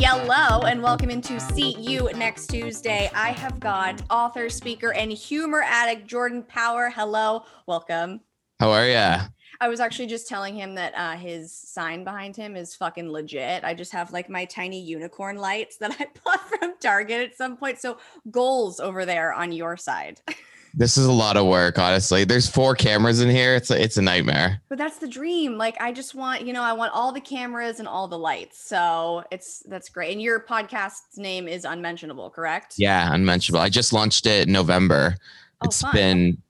Hello and welcome into See You Next Tuesday. I have got author, speaker, and humor addict Jordan Power. Hello, welcome. How are ya? I was actually just telling him that uh, his sign behind him is fucking legit. I just have like my tiny unicorn lights that I bought from Target at some point. So goals over there on your side. This is a lot of work, honestly. There's four cameras in here. It's a, it's a nightmare. But that's the dream. Like I just want, you know, I want all the cameras and all the lights. So it's that's great. And your podcast's name is unmentionable, correct? Yeah, unmentionable. I just launched it in November. Oh, It's fun. been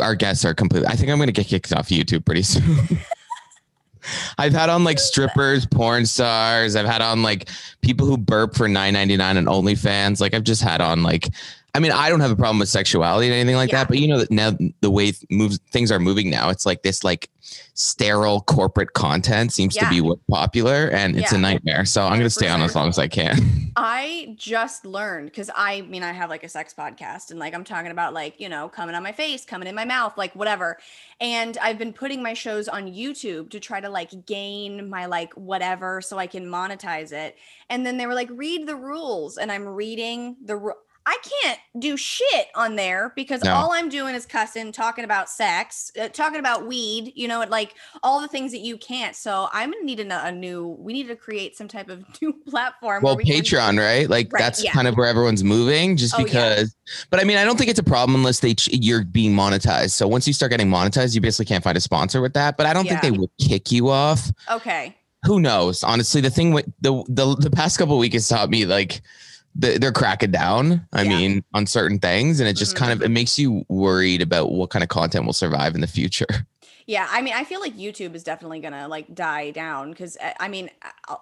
our guests are completely. I think I'm gonna get kicked off YouTube pretty soon. I've had on like strippers, porn stars. I've had on like people who burp for nine ninety nine on OnlyFans. Like I've just had on like. I mean, I don't have a problem with sexuality and anything like Yeah. that, but you know that now the way moves things are moving now, it's like this like sterile corporate content seems Yeah. to be what's popular, and it's Yeah. a nightmare. So I'm gonna stay on as long as I can. I just learned because I mean I have like a sex podcast and like I'm talking about like you know coming on my face, coming in my mouth, like whatever. And I've been putting my shows on YouTube to try to like gain my like whatever so I can monetize it. And then they were like, read the rules, and I'm reading the. Ru- I can't do shit on there because No. all I'm doing is cussing, talking about sex, uh, talking about weed, you know, like all the things that you can't. So I'm gonna need a, a new. We need to create some type of new platform. well we can- patreon right like Right, that's yeah. kind of where everyone's moving just Oh, yeah. because but i mean i don't think it's a problem unless they ch- you're being monetized so once you start getting monetized you basically can't find a sponsor with that but i don't think they would kick you off Okay. who knows honestly the thing with the the, the past couple of weeks has taught me like they're cracking down i Yeah. mean on certain things and it just Mhm. kind of it makes you worried about what kind of content will survive in the future Yeah, I mean, I feel like YouTube is definitely gonna like die down because I mean,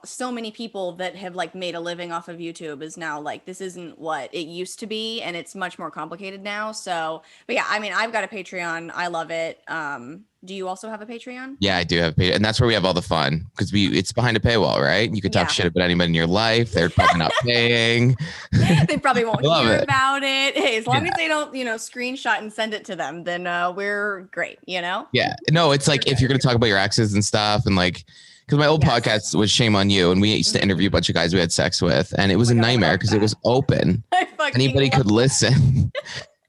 so many people that have like made a living off of YouTube is now like this isn't what it used to be, and it's much more complicated now. So, but yeah, I mean, I've got a Patreon. I love it. Um, do you also have a Patreon? yeah i do have paid and that's where we have all the fun because we it's behind a paywall right you can talk Yeah. shit about anybody in your life they're probably not paying they probably won't hear it. about it. Hey, as long Yeah. as they don't, you know, screenshot and send it to them, then uh, we're great. You know? Yeah. No, it's like if you're going to talk about your exes and stuff and like, because my old Yes. podcast was Shame on You and we used to interview a bunch of guys we had sex with and it was Oh a God, nightmare because it was open. Anybody could listen.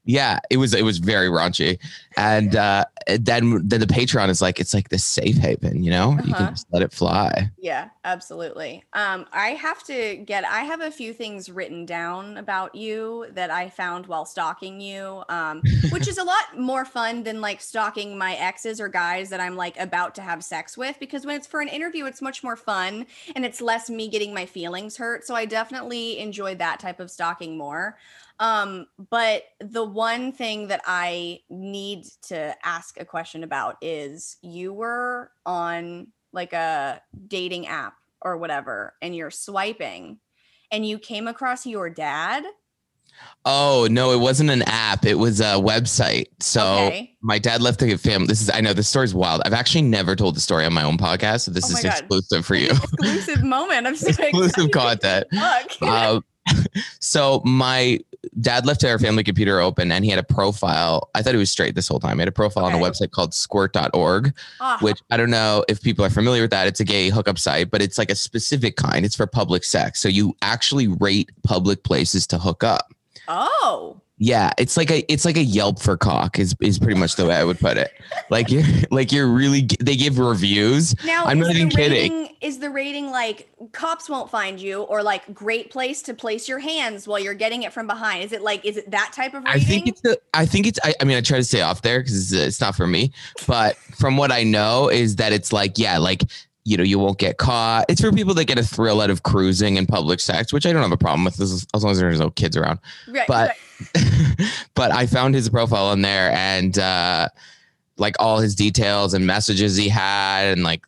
Yeah. It was, it was very raunchy. And uh, then, then the Patreon is like, it's like this safe haven, you know, you Uh-huh. can just let it fly. Yeah, absolutely. Um, I have to get, I have a few things written down about you that I found while stalking you, um, which is a lot more fun than like stalking my exes or guys that I'm like about to have sex with. Because when it's for an interview, it's much more fun and it's less me getting my feelings hurt. So I definitely enjoy that type of stalking more. Um, but the one thing that I need to ask a question about is you were on like a dating app or whatever, and you're swiping and you came across your dad. Oh, no, it wasn't an app. It was a website. So okay. my dad left the family. This is, I know this story's wild. I've actually never told the story on my own podcast. So this Oh is God. exclusive for you. Exclusive moment. I'm so exclusive excited. content. Uh, so my dad left our family computer open and he had a profile. I thought he was straight this whole time. He had a profile on a website called squirt.org, Ah, which I don't know if people are familiar with that. It's a gay hookup site, but it's like a specific kind. It's for public sex. So you actually rate public places to hook up. oh. Yeah, it's like a it's like a Yelp for cock is is pretty much the way I would put it. Like you're like you're really they give reviews. Now, I'm not even kidding. Is the rating like cops won't find you or like great place to place your hands while you're getting it from behind? Is it like, is it that type of rating? I think it's the. I think it's. I, I mean, I try to stay off there because it's, uh, it's not for me. But from what I know, is that it's like, yeah, like you know, you won't get caught. It's for people that get a thrill out of cruising and public sex, which I don't have a problem with as, as long as there's no kids around. Right, but- right. but I found his profile on there and uh, like all his details and messages he had, and like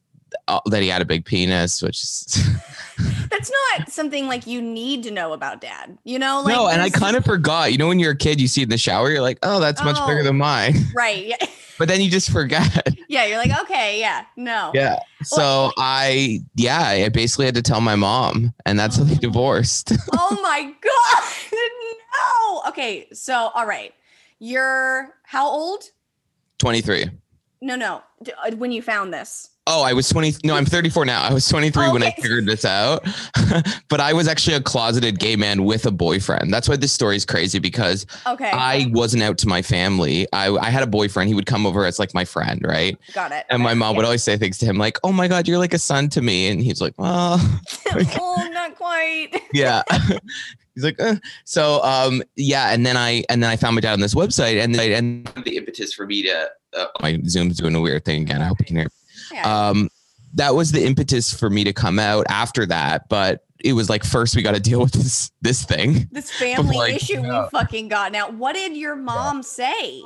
all, that he had a big penis, which is That's not something like you need to know about dad. You know, like no. And I kind of forgot. You know, when you're a kid, you see in the shower, you're like, oh, that's much bigger Oh. than mine. right. Yeah. But then you just forget. yeah. You're like, okay, yeah, no. Yeah. So I, yeah, I basically had to tell my mom, and that's how they divorced. Oh my god, no. Okay, so all right, you're how old? 23. No, no. Uh, When you found this, Oh, I was 20. No, I'm 34 now. I was 23 when I figured this out. but I was actually a closeted gay man with a boyfriend. That's why this story is crazy because Okay. I wasn't out to my family. I, I had a boyfriend. He would come over as like my friend, right? Got it. And my Okay. mom would always say things to him like, "Oh my God, you're like a son to me," and he's like, "Well, oh, not quite. yeah." he's like, uh. "So, um, yeah." And then I and then I found my dad on this website, and then and the impetus for me to uh, my Zoom's doing a weird thing again. I hope you can hear. Yeah. Um, that was the impetus for me to come out after that, but it was like first we got to deal with this this thing. this family issue we fucking got. Now, what did your mom say?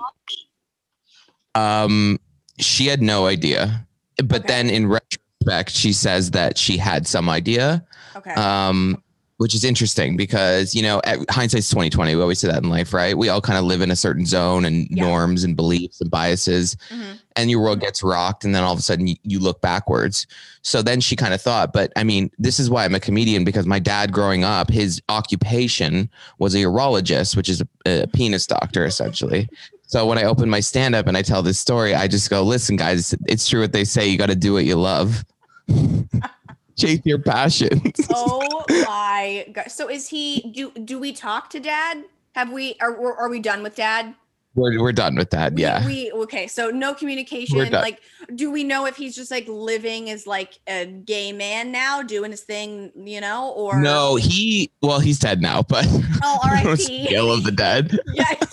Um, she had no idea, but Okay. then in retrospect, she says that she had some idea. Okay. um, which is interesting because you know at hindsight's 2020 we always say that in life right? We all kind of live in a certain zone and Yeah. norms and beliefs and biases Mhm. and your world gets rocked and then all of a sudden you, you look backwards. So then she kind of thought but i mean this is why i'm a comedian because my dad growing up his occupation was a urologist which is a, a penis doctor essentially. So when i open my stand up and i tell this story i just go listen guys it's true what they say you got to do what you love chase your passions oh my god. So is he do do we talk to dad? Have we are are we done with dad? We're, we're done with that. We- yeah. We okay, so no communication. Like, do we know if he's just like living as like a gay man now, doing his thing, you know, or no, he, well, he's dead now, but Oh, R.I.P. scale of the dead. Yes.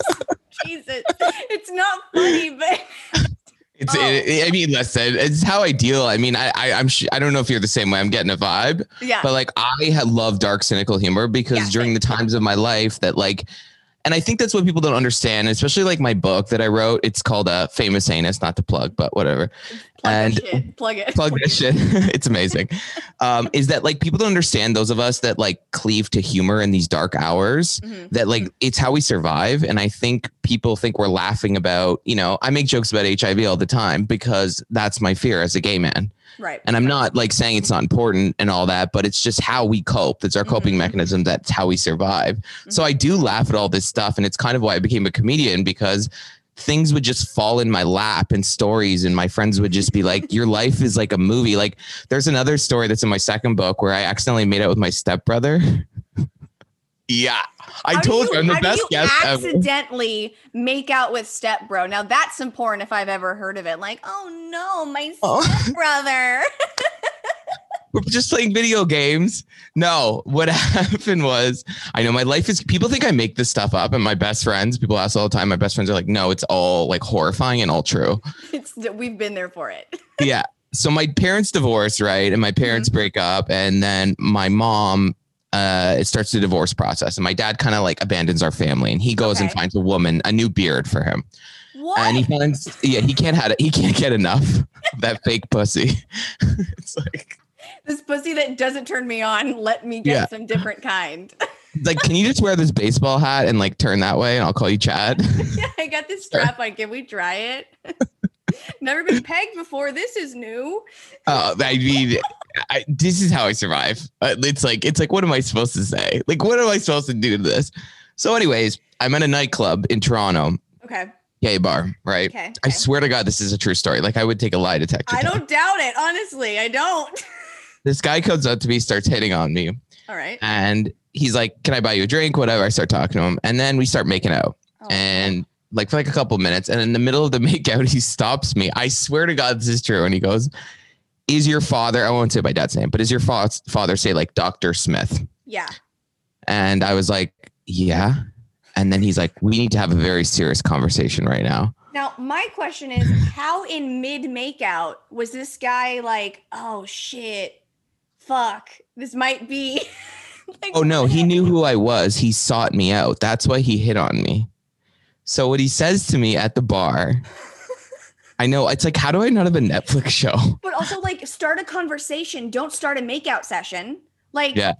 Jesus. It's not funny, but It's, Oh. it, I mean, listen, it's how I deal. I mean, I, I I'm, sh- I don't know if you're the same way. I'm getting a vibe, yeah. but like I had love dark, cynical humor because Yeah, during the times of my life that like, and I think that's what people don't understand, especially like my book that I wrote. It's called uh, Famous Anus, not to plug, but whatever. Plug and- shit. Plug it. plug this shit. it's amazing. Um, is that like people don't understand those of us that like cleave to humor in these dark hours? Mhm. That like it's how we survive. And I think people think we're laughing about, you know, I make jokes about HIV all the time because that's my fear as a gay man. Right. And I'm not like saying it's not important and all that, but it's just how we cope. That's our coping Mhm. mechanism. That's how we survive. So I do laugh at all this stuff. And it's kind of why I became a comedian because things would just fall in my lap and stories and my friends would just be like your life is like a movie like there's another story that's in my second book where i accidentally made out with my stepbrother yeah i How told you- you i'm the best guest ever accidentally make out with step bro. Now that's important if I've ever heard of it. Like, oh no, my Oh. step brother. we're just playing video games no what happened was i know my life is people think i make this stuff up and my best friends people ask all the time my best friends are like no it's all like horrifying and all true it's we've been there for it. yeah. So my parents divorce, right? And my parents Mm-hmm. break up, and then my mom uh it starts the divorce process. And my dad kind of like abandons our family and he goes and finds a woman, a new beard for him. What? And he finds yeah, he can't have it, he can't get enough of that fake pussy. it's like this pussy that doesn't turn me on, let me get Yeah. some different kind. like, can you just wear this baseball hat and like turn that way and I'll call you Chad? yeah, I got this strap on. Can we try it? Never been pegged before. This is new. Oh, I mean, I, this is how I survive. Uh, It's like, it's like, what am I supposed to say? Like, what am I supposed to do to this? So, anyways, I'm at a nightclub in Toronto, Okay. gay bar, right? Okay. I swear to God, this is a true story. Like, I would take a lie detector. I test. don't doubt it. Honestly, I don't. This guy comes up to me, starts hitting on me, All right. and he's like, "Can I buy you a drink?" Whatever. I start talking to him, and then we start making out, Oh, and like for like a couple minutes, and in the middle of the makeout, he stops me. I swear to God, this is true. And he goes, "Is your father?" I won't say my dad's name, but is your fa- father say like Doctor Smith? yeah. And I was like, "Yeah." And then he's like, "We need to have a very serious conversation right now." Now, my question is how in mid makeout was this guy like, oh shit, fuck, this might be. like, Oh no, he knew who I was. He sought me out. That's why he hit on me. So what he says to me at the bar, I know it's like, how do I not have a Netflix show? But also, like, start a conversation. Don't start a makeout session. Like, Yeah.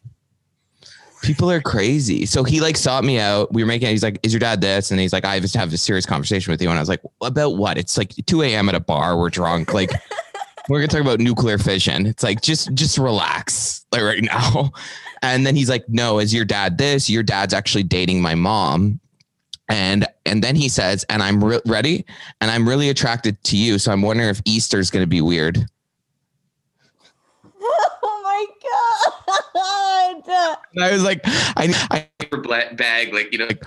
People are crazy. So he like sought me out. We were making. He's like, "Is your dad this?" And he's like, "I have to have a serious conversation with you." And I was like, "About what?" It's like 2 a.m. at a bar. We're drunk. Like, we're gonna talk about nuclear fission. It's like just just relax, like right now. And then he's like, "No, is your dad this? Your dad's actually dating my mom." and and then he says and i'm re- ready and i'm really attracted to you so i'm wondering if easter's going to be weird. Oh my god. And i was like i i bag like you know like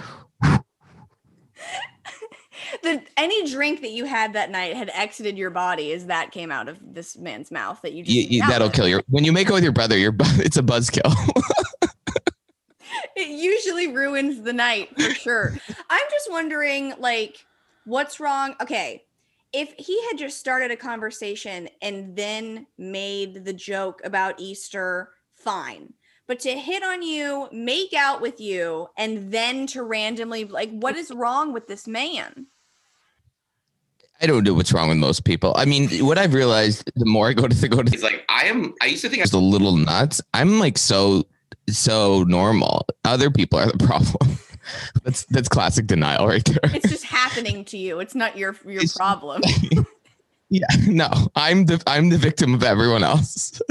the any drink that you had that night had exited your body as that came out of this man's mouth that you just you, you, that'll kill your when you make out with your brother your it's a buzzkill. it usually ruins the night for sure. I'm just wondering, like, what's wrong? Okay, if he had just started a conversation and then made the joke about Easter, fine. But to hit on you, make out with you, and then to randomly like, what is wrong with this man? I don't know what's wrong with most people. I mean, what I've realized the more I go to the go to, he's like, I am. I used to think I was a little nuts. I'm like so so normal. Other people are the problem. that's that's classic denial right there. It's just happening to you. It's not your your it's, problem. yeah, no, I'm the I'm the victim of everyone else.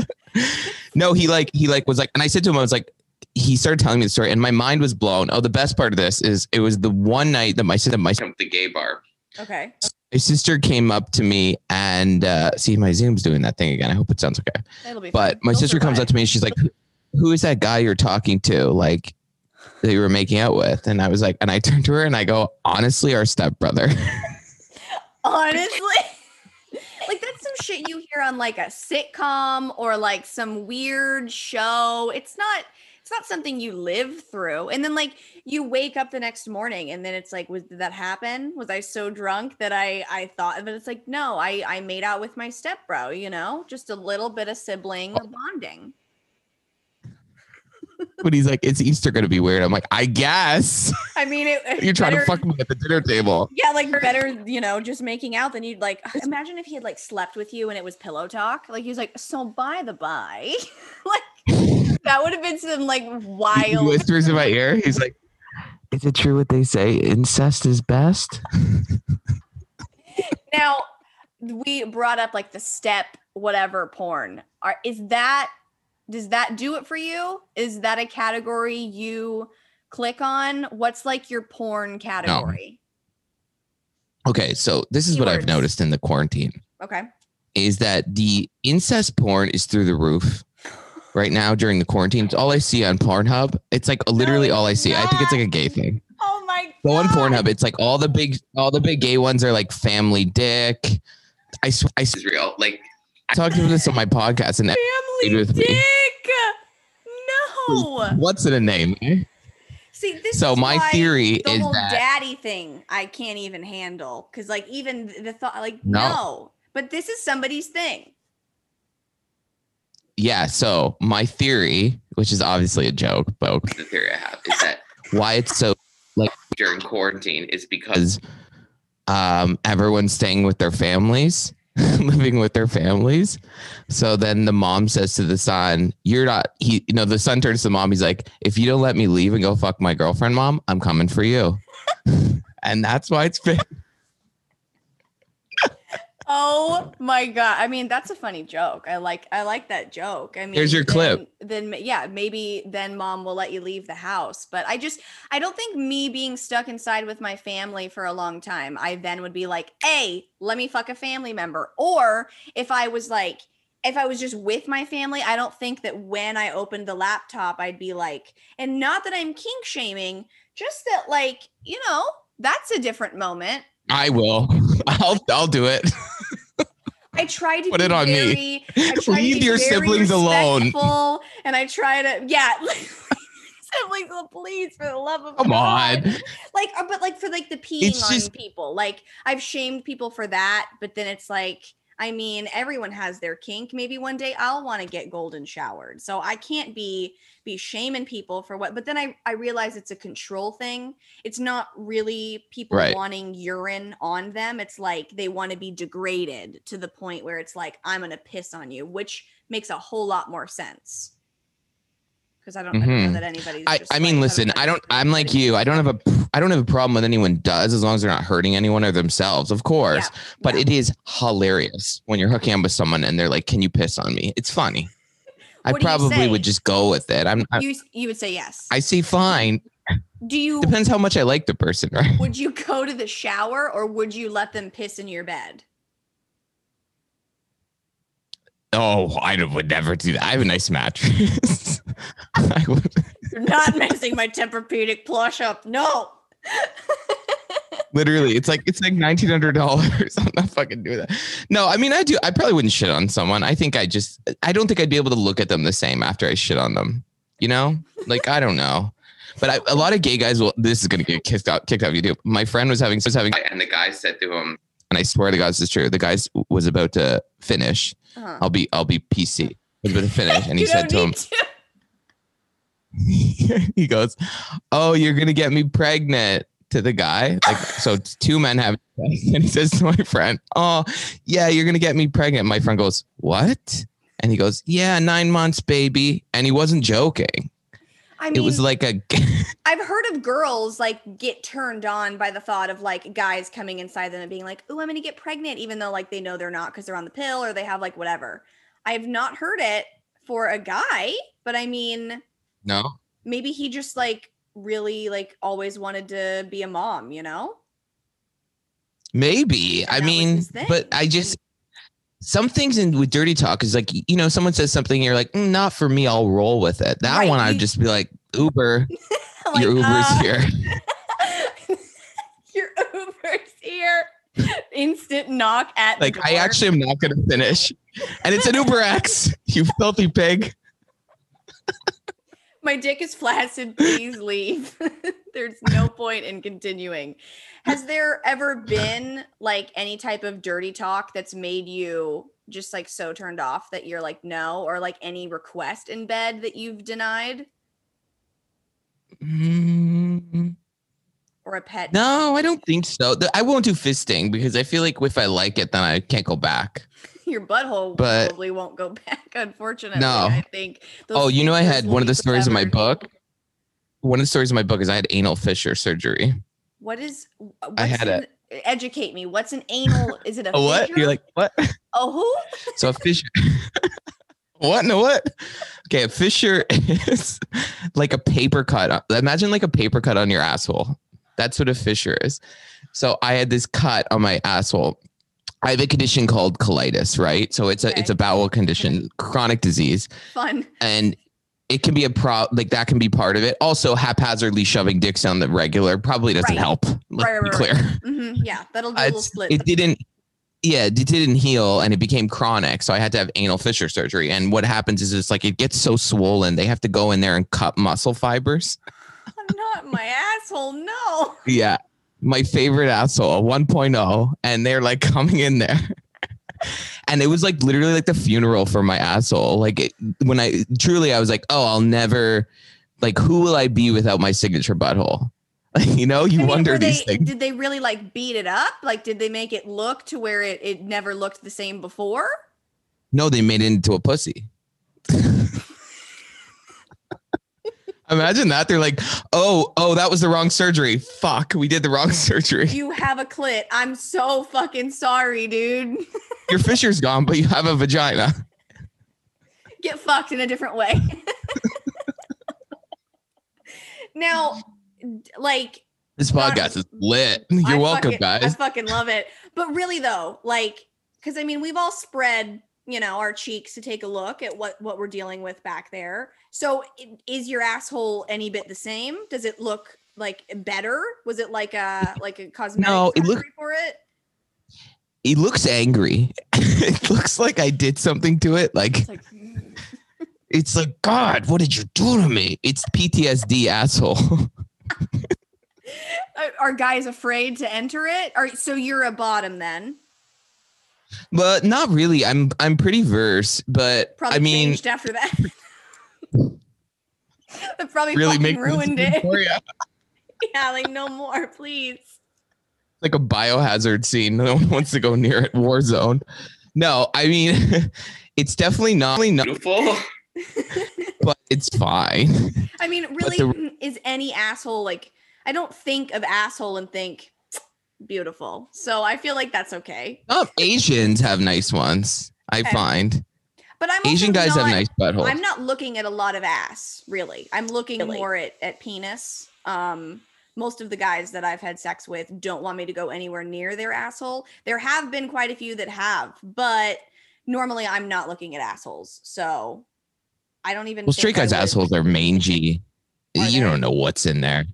no, he like he like was like, and I said to him, I was like, he started telling me the story, and my mind was blown. Oh, the best part of this is it was the one night that my sister, my sister the gay bar. Okay. My sister came up to me and uh, see my Zoom's doing that thing again. I hope it sounds okay. It'll be but fine. my sister survive. comes up to me and she's like, "Who is that guy you're talking to?" Like, that you were making out with. And I was like, and I turned to her and I go, honestly, our stepbrother. honestly. like that's some shit you hear on like a sitcom or like some weird show. It's not it's not something you live through. And then like you wake up the next morning and then it's like, was did that happen? Was I so drunk that I I thought but it's like, no, I I made out with my stepbro, you know, just a little bit of sibling oh. bonding but he's like, "It's Easter going to be weird." I'm like, "I guess." I mean, it, you're trying better, to fuck me at the dinner table. Yeah, like better, you know, just making out than you'd like. Imagine if he had like slept with you and it was pillow talk. Like he was like, "So by the by," like that would have been some like wild he whispers in my ear. He's like, "Is it true what they say? Incest is best." now, we brought up like the step whatever porn. Are is that does that do it for you? Is that a category you click on? What's like your porn category? No. Okay, so this is Keywords. what I've noticed in the quarantine. Okay. Is that the incest porn is through the roof right now during the quarantine. It's all I see on Pornhub. It's like literally all I see. I think it's like a gay thing. Oh my god. Go on Pornhub. It's like all the big all the big gay ones are like family dick. I swear I real. Like I talked about this on my podcast and family with dick. Me. No. What's in a name? See, this so my theory the is whole that daddy thing I can't even handle because like even the thought like no. no, but this is somebody's thing. Yeah. So my theory, which is obviously a joke, but the theory I have is that why it's so like during quarantine is because um everyone's staying with their families living with their families. So then the mom says to the son, You're not, he, you know, the son turns to the mom. He's like, If you don't let me leave and go fuck my girlfriend, mom, I'm coming for you. and that's why it's been oh my god! I mean, that's a funny joke. I like I like that joke. I mean, here's your then, clip. Then yeah, maybe then mom will let you leave the house. But I just I don't think me being stuck inside with my family for a long time, I then would be like, hey, let me fuck a family member. Or if I was like if I was just with my family, I don't think that when I opened the laptop, I'd be like, and not that I'm kink shaming, just that like, you know, that's a different moment. I will. I'll I'll do it. I try to put it on very, me. Leave your siblings alone. And I try to, yeah. siblings, please, for the love of come God. on. Like, uh, but like for like the peeing it's on just, people, like I've shamed people for that, but then it's like I mean, everyone has their kink. Maybe one day I'll want to get golden showered. So I can't be be shaming people for what but then I I realize it's a control thing. It's not really people right. wanting urine on them. It's like they want to be degraded to the point where it's like I'm going to piss on you, which makes a whole lot more sense because I don't, mm-hmm. Know that anybody's. I, I mean, listen, I don't. I'm like you. I don't have a. I don't have a problem with anyone does as long as they're not hurting anyone or themselves, of course. Yeah. But yeah. it is hilarious when you're hooking up with someone and they're like, "Can you piss on me?" It's funny. I probably would just go with it. I'm. I, you you would say yes. I say fine. Do you depends how much I like the person, right? Would you go to the shower or would you let them piss in your bed? Oh, I would never do that. I have a nice mattress. I would, You're not mixing my Tempur-Pedic plush up. No. literally, it's like it's like nineteen hundred dollars. I'm not fucking doing that. No, I mean I do. I probably wouldn't shit on someone. I think I just I don't think I'd be able to look at them the same after I shit on them. You know, like I don't know. But I, a lot of gay guys will. This is gonna get kicked out, kicked out of YouTube. My friend was having, was having, and the guy said to him, and I swear to God, this is true. The guy was about to finish. Uh-huh. I'll be, I'll be PC. Was about to finish, and he said to him, to. he goes, "Oh, you're gonna get me pregnant." To the guy, like, so two men have, and he says to my friend, "Oh, yeah, you're gonna get me pregnant." My friend goes, "What?" And he goes, "Yeah, nine months, baby." And he wasn't joking. I It was like a, I've heard of girls like get turned on by the thought of like guys coming inside them and being like, "Oh, I'm gonna get pregnant," even though like they know they're not because they're on the pill or they have like whatever. I have not heard it for a guy, but I mean, no, maybe he just like really like always wanted to be a mom, you know? maybe. And I mean, but I just some things in with dirty talk is like you know someone says something you're like "Mm, not for me I'll roll with it. That Right, one I'd just be like Uber Like, your Uber's uh, here. Your Uber's here. Instant knock at like I actually am not gonna finish. And it's an Uber X you filthy pig My dick is flaccid. Please leave. There's no point in continuing. Has there ever been like any type of dirty talk that's made you just like so turned off that you're like no, or like any request in bed that you've denied, Mm, or a pet? no I don't think so I won't do fisting because I feel like if I like it then I can't go back Your butthole But- probably won't go back. Unfortunately, No. I think. those oh you know I had one of the stories in my book one of the stories in my book is I had anal fissure surgery What is? What's I had an, Educate me. What's an anal? Is it a, a what fissure? you're like what oh who? So a fissure. what? No, what? Okay, a fissure is like a paper cut. Imagine like a paper cut on your asshole. That's what a fissure is. So I had this cut on my asshole. I have a condition called colitis, right? So it's a it's a bowel condition, chronic disease, Fun. and it can be a pro like that can be part of it. Also, haphazardly shoving dicks down the regular probably doesn't Right. help. Let's Right, be right, clear. hmm Yeah, that'll do a little split. it didn't yeah it didn't heal and it became chronic so i had to have anal fissure surgery and what happens is it's like it gets so swollen they have to go in there and cut muscle fibers Not my asshole. No. yeah my favorite asshole a 1.0 and they're like coming in there and it was like literally like the funeral for my asshole like it, when i truly i was like oh i'll never like who will i be without my signature butthole you know you I mean, wonder these they, things Did they really like beat it up? Like, did they make it look to where it, it never looked the same before? No, they made it into a pussy. Imagine that. They're like, oh, oh, that was the wrong surgery. Fuck, we did the wrong surgery. You have a clit. I'm so fucking sorry, dude. Your fissure's gone, but you have a vagina. Get fucked in a different way. now, like, This podcast is lit. You're I welcome, fucking- I guys. fucking love it. But really though, like, because I mean, we've all spread, you know, our cheeks to take a look at what what we're dealing with back there. So, is your asshole any bit the same? Does it look like better? Was it like a like a cosmetic No, it look- for it? He looks angry. it looks like I did something to it. Like It's like it's like, God, what did you do to me? It's PTSD, asshole. Are- guys afraid to enter it? Are so you're a bottom then? but not really. I'm I'm pretty verse, but Probably I mean, changed after that. That probably really fucking ruined it. Yeah, like no more, please. like a biohazard scene. No one wants to go near it. War zone. No, I mean, it's definitely not beautiful, but it's fine. I mean, really, the- is any asshole like? I don't think of asshole and think beautiful. So I feel like that's okay. Oh, Asians have nice ones. I Okay. find But I'm Asian also guys not, have nice buttholes. I'm not looking at a lot of ass, really. I'm looking Really? more at at penis. Um, most of the guys that I've had sex with don't want me to go anywhere near their asshole. There have been quite a few that have, but normally I'm not looking at assholes. So I don't even. Well, think straight guys' assholes are mangy. Are you they? don't know what's in there.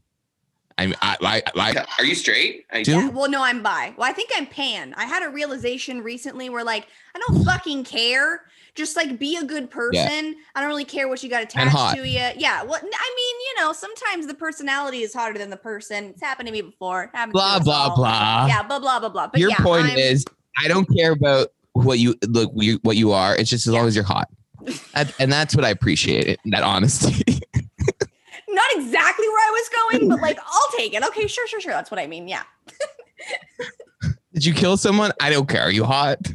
I mean, I, I, I, are you straight? I do. Yeah, well, no, I'm bi. Well, I think I'm pan. I had a realization recently where, like, I don't fucking care. Just like be a good person. I don't really care what you got attached to you. Yeah. Well, I mean, you know, sometimes the personality is hotter than the person. It's happened to me before. It to Blah blah all. blah. Yeah, blah blah blah blah. But Your yeah, point I'm- is, I don't care about what you look, you, what you are. It's just as Yeah. long as you're hot, and that's what I appreciate. It, that honesty. not exactly where I was going, but like, I'll take it. Okay, sure, sure, sure. That's what I mean. Yeah. Did you kill someone? I don't care. Are you hot?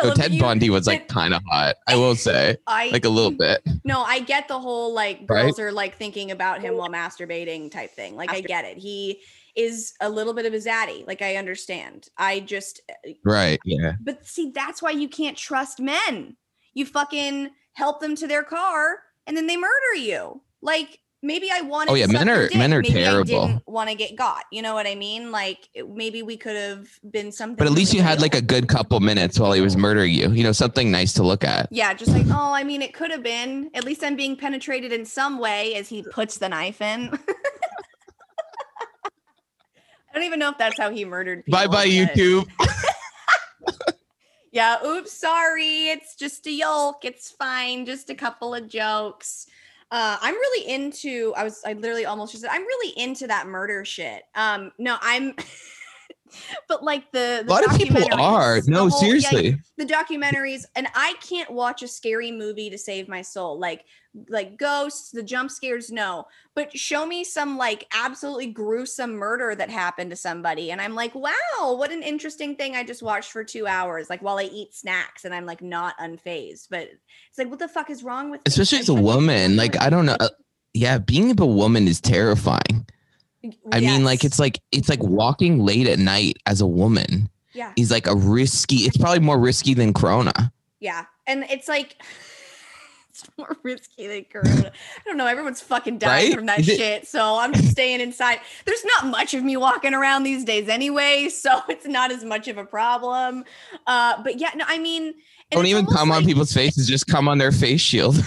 So Ted you- Bundy was like kind of hot. I will say, I like a little bit. No, I get the whole like Right? girls are like thinking about him while masturbating type thing. Like I get it. He is a little bit of a zaddy. Like I understand. I just uh, Right. Yeah. but see that's why you can't trust men. You fucking help them to their car and then they murder you. Like maybe I wanted Oh, yeah, men are- men are maybe terrible. I didn't want to get got. You know what I mean? Like it- maybe we could have been something But at least you had like a good couple minutes while he was murdering you. You know, something nice to look at. Yeah, just like, oh, I mean, it could have been. At least I'm being penetrated in some way as he puts the knife in. I don't even know if that's how he murdered people. Bye bye, YouTube. Yeah, oops, sorry. It's just a yolk. It's fine. Just a couple of jokes. Uh, I'm really into. I was. I literally almost just said. I'm really into that murder shit. Um, no, I'm. but like the, A lot of people are. the No, whole- yeah, seriously. the documentaries and i can't watch a scary movie to save my soul like like ghosts the jump scares no but show me some like absolutely gruesome murder that happened to somebody and i'm like wow what an interesting thing i just watched for two hours like while i eat snacks and i'm like not unfazed but it's like what the fuck is wrong with? Especially I- as a woman. Like, I don't know. uh, Yeah, being a woman is terrifying. it. I mean, like it's like it's like walking late at night as a woman yeah is like a risky. It's probably more risky than Corona. yeah and it's like it's more risky than corona. I don't know everyone's fucking dying Right? from that shit so i'm just staying inside. There's not much of me walking around these days anyway so it's not as much of a problem. Uh but yeah no i mean Don't even come on people's faces. Just come on their face shield.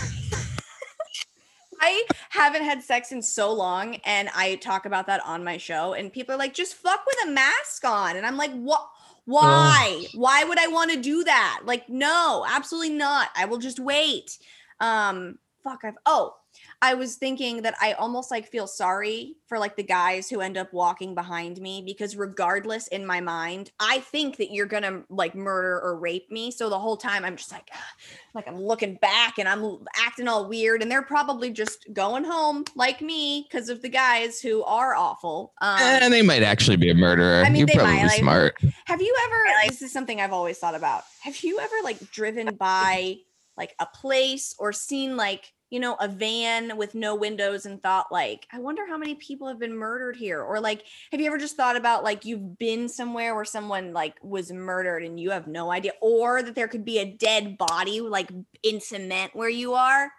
i haven't had sex in so long and i talk about that on my show and people are like just fuck with a mask on and i'm like what why? Why would i want to do that? Like no absolutely not. I will just wait um fuck i've oh i was thinking that i almost like feel sorry for like the guys who end up walking behind me because regardless in my mind i think that you're gonna like murder or rape me so the whole time i'm just like like i'm looking back and i'm acting all weird and they're probably just going home like me because of the guys who are awful um and they might actually be a murderer. I mean, You're they probably might, like- smart. Have you ever? This is something I've always thought about. Have you ever like driven by like a place or seen like you know a van with no windows and thought like, I wonder how many people have been murdered here? Or like, have you ever just thought about like you've been somewhere where someone like was murdered and you have no idea, or that there could be a dead body like in cement where you are?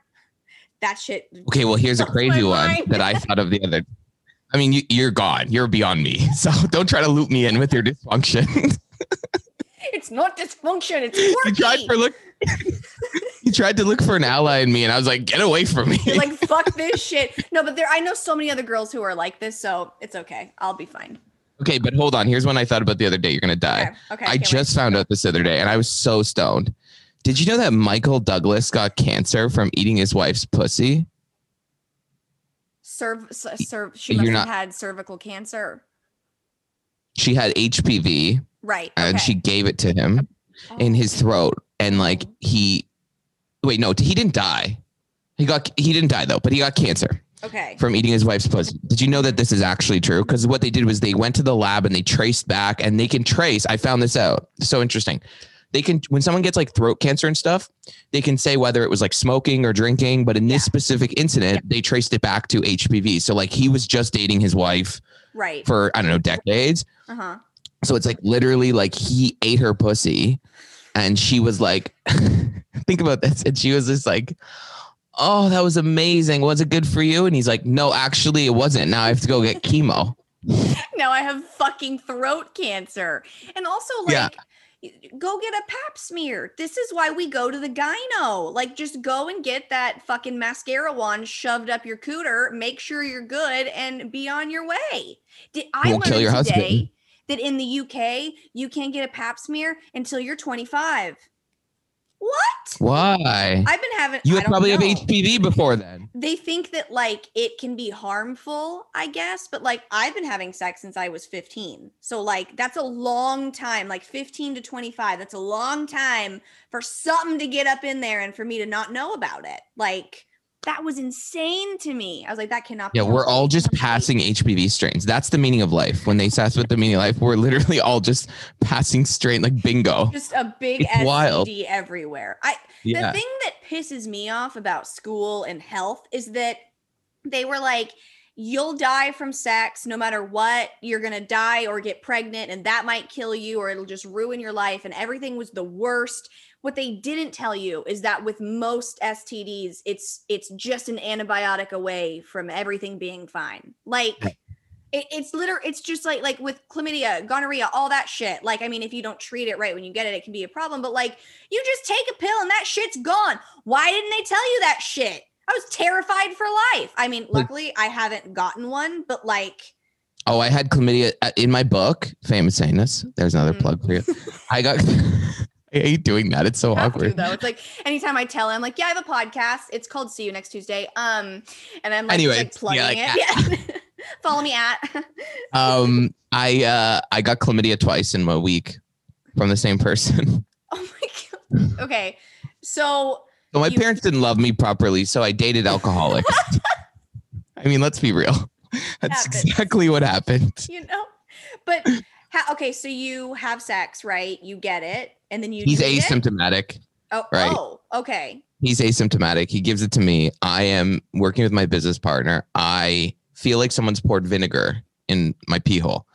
That shit. Okay, well, here's a crazy one that I thought of the other. I mean, you, you're gone. You're beyond me. So don't try to loop me in with your dysfunction. It's not dysfunction. It's you tried for look. you tried to look for an ally in me, and I was like, "Get away from me!" You're like, fuck this shit. No, but there, I know so many other girls who are like this, so it's okay. I'll be fine. okay, but hold on. Here's one I thought about the other day. You're gonna die. Okay. Okay. I can't wait. just found out this other day, and I was so stoned. Did you know that Michael Douglas got cancer from eating his wife's pussy? serve, serve. She You're must not- have had cervical cancer. She had HPV, Right. and okay. she gave it to him in his throat, and like Oh. he, wait, no, he didn't die. He got he didn't die though, but he got cancer. Okay. from eating his wife's pussy. Did you know that this is actually true? Because what they did was they went to the lab and they traced back and they can trace. I found this out. So interesting. They can when someone gets like throat cancer and stuff, they can say whether it was like smoking or drinking. But in this Yeah. specific incident, they traced it back to HPV. So like he was just dating his wife Right. for I don't know decades. Uh huh. So it's like literally like he ate her pussy, and she was like, think about this, and she was just like. Oh, that was amazing. Was it good for you? And he's like, No, actually, it wasn't. Now I have to go get chemo. Now I have fucking throat cancer, and also like. Yeah. go get a pap smear. This is why we go to the gyno. Like, just go and get that fucking mascara wand shoved up your cooter. Make sure you're good and be on your way. Did I Won't kill learned your today husband. That in the UK you can't get a pap smear until you're 25? What? Why? I've been having. You I would don't probably have. HPV before then. They think that like it can be harmful, I guess, but like I've been having sex since I was 15. So like that's a long time, like 15 to 25. That's a long time for something to get up in there and for me to not know about it. Like that was insane to me. I was like, that cannot be. Yeah, we're all just passing HPV strains. That's the meaning of life. When they that's what the meaning of life, we're literally all just passing strain like bingo. Just a big It's STD wild. everywhere. I Yeah. The thing that pisses me off about school and health is that they were like, you'll die from sex no matter what. You're going to die or get pregnant, and that might kill you or it'll just ruin your life. And everything was the worst. What they didn't tell you is that with most STDs, it's it's just an antibiotic away from everything being fine. Like it, it's literally it's just like like with chlamydia gonorrhea all that shit like i mean if you don't treat it right when you get it it can be a problem but like you just take a pill and that shit's gone why didn't they tell you that shit i was terrified for life i mean luckily i haven't gotten one but like Oh, I had chlamydia uh, in my book, Famous Anus. There's another Mhm. plug for you. I got. I hate doing that. It's so have to, awkward. though it's like anytime i tell him like yeah i have a podcast it's called see you next tuesday um and i'm like, Anyway, like plugging yeah, like, it yeah. follow me at Um, I uh, I got chlamydia twice in a week from the same person. oh my god okay so So my You- parents didn't love me properly, so I dated alcoholics. I mean, let's be real. That's exactly what happened. you know but ha- okay so you have sex right you get it and then you He's treat it? asymptomatic. oh, right. oh okay He's asymptomatic. He gives it to me. I am working with my business partner. I feel like someone's poured vinegar in my pee hole.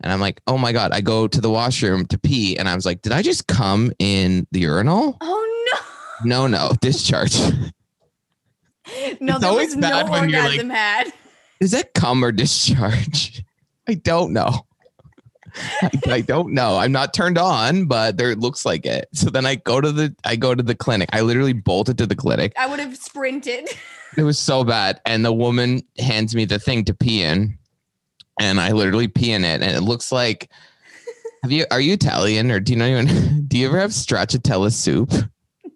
And I'm like, oh my God. I go to the washroom to pee. And I was like, did I just come in the urinal? oh No, no, no. discharge. no It's there was no bad when you're, like- had Is that cum or discharge? I don't know. I, I don't know. I'm not turned on, but there it looks like it. So then I go to the I go to the clinic. I literally bolted to the clinic. i would have sprinted It was so bad. And the woman hands me the thing to pee in. And I literally pee in it. And it looks like have you are you Italian or do you know anyone do you ever have stracciatella soup?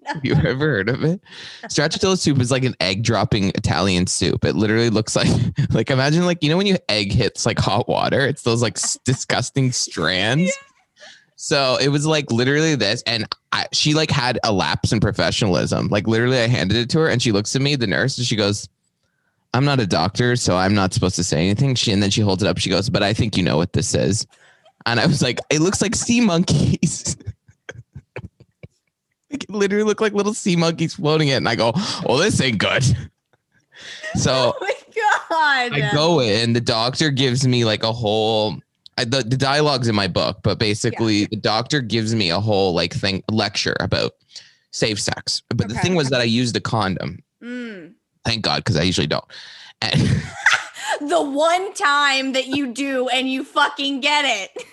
Have you ever heard of it? Stracciatella soup is like an egg dropping Italian soup. It literally looks like like imagine like you know when your egg hits like hot water, it's those like disgusting strands. So it was like literally this, and I, she like had a lapse in professionalism. Like literally, I handed it to her, and she looks at me, the nurse, and she goes, "I'm not a doctor, so I'm not supposed to say anything." She and then she holds it up. She goes, "But I think you know what this is." And I was like, "It looks like sea monkeys." It literally look like little sea monkeys floating it, and I go, "Well, this ain't good." So oh my god I go in. The doctor gives me like a whole. I, the the dialogue's in my book, but basically the doctor gives me a whole like thing lecture about safe sex. But the thing was that I used a condom. Mm. Thank God, because I usually don't. And the one time that you do and you fucking get it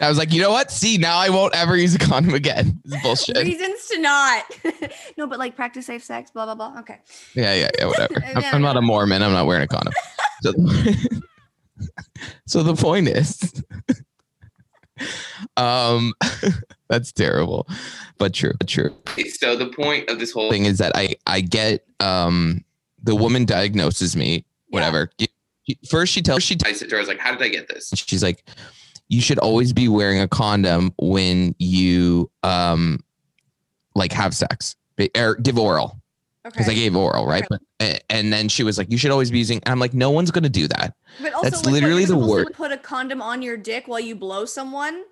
I was like, you know what? See, now I won't ever use a condom again. This is bullshit. reasons to not no but like practice safe sex blah blah blah okay Yeah, yeah, yeah, whatever. I'm, Yeah, I'm not a Mormon. I'm not wearing a condom. So, so the point is, um, that's terrible, but true, but true. So the point of this whole thing is that I I get um the woman diagnoses me whatever. First she tells she I said to her I was like, how did I get this? She's like, you should always be wearing a condom when you um like have sex or give oral because I gave oral, right? Okay. But and then she was like, "You should always be using." And I'm like, "No one's gonna do that." but also that's like, literally you're the supposed word. to put a condom on your dick while you blow someone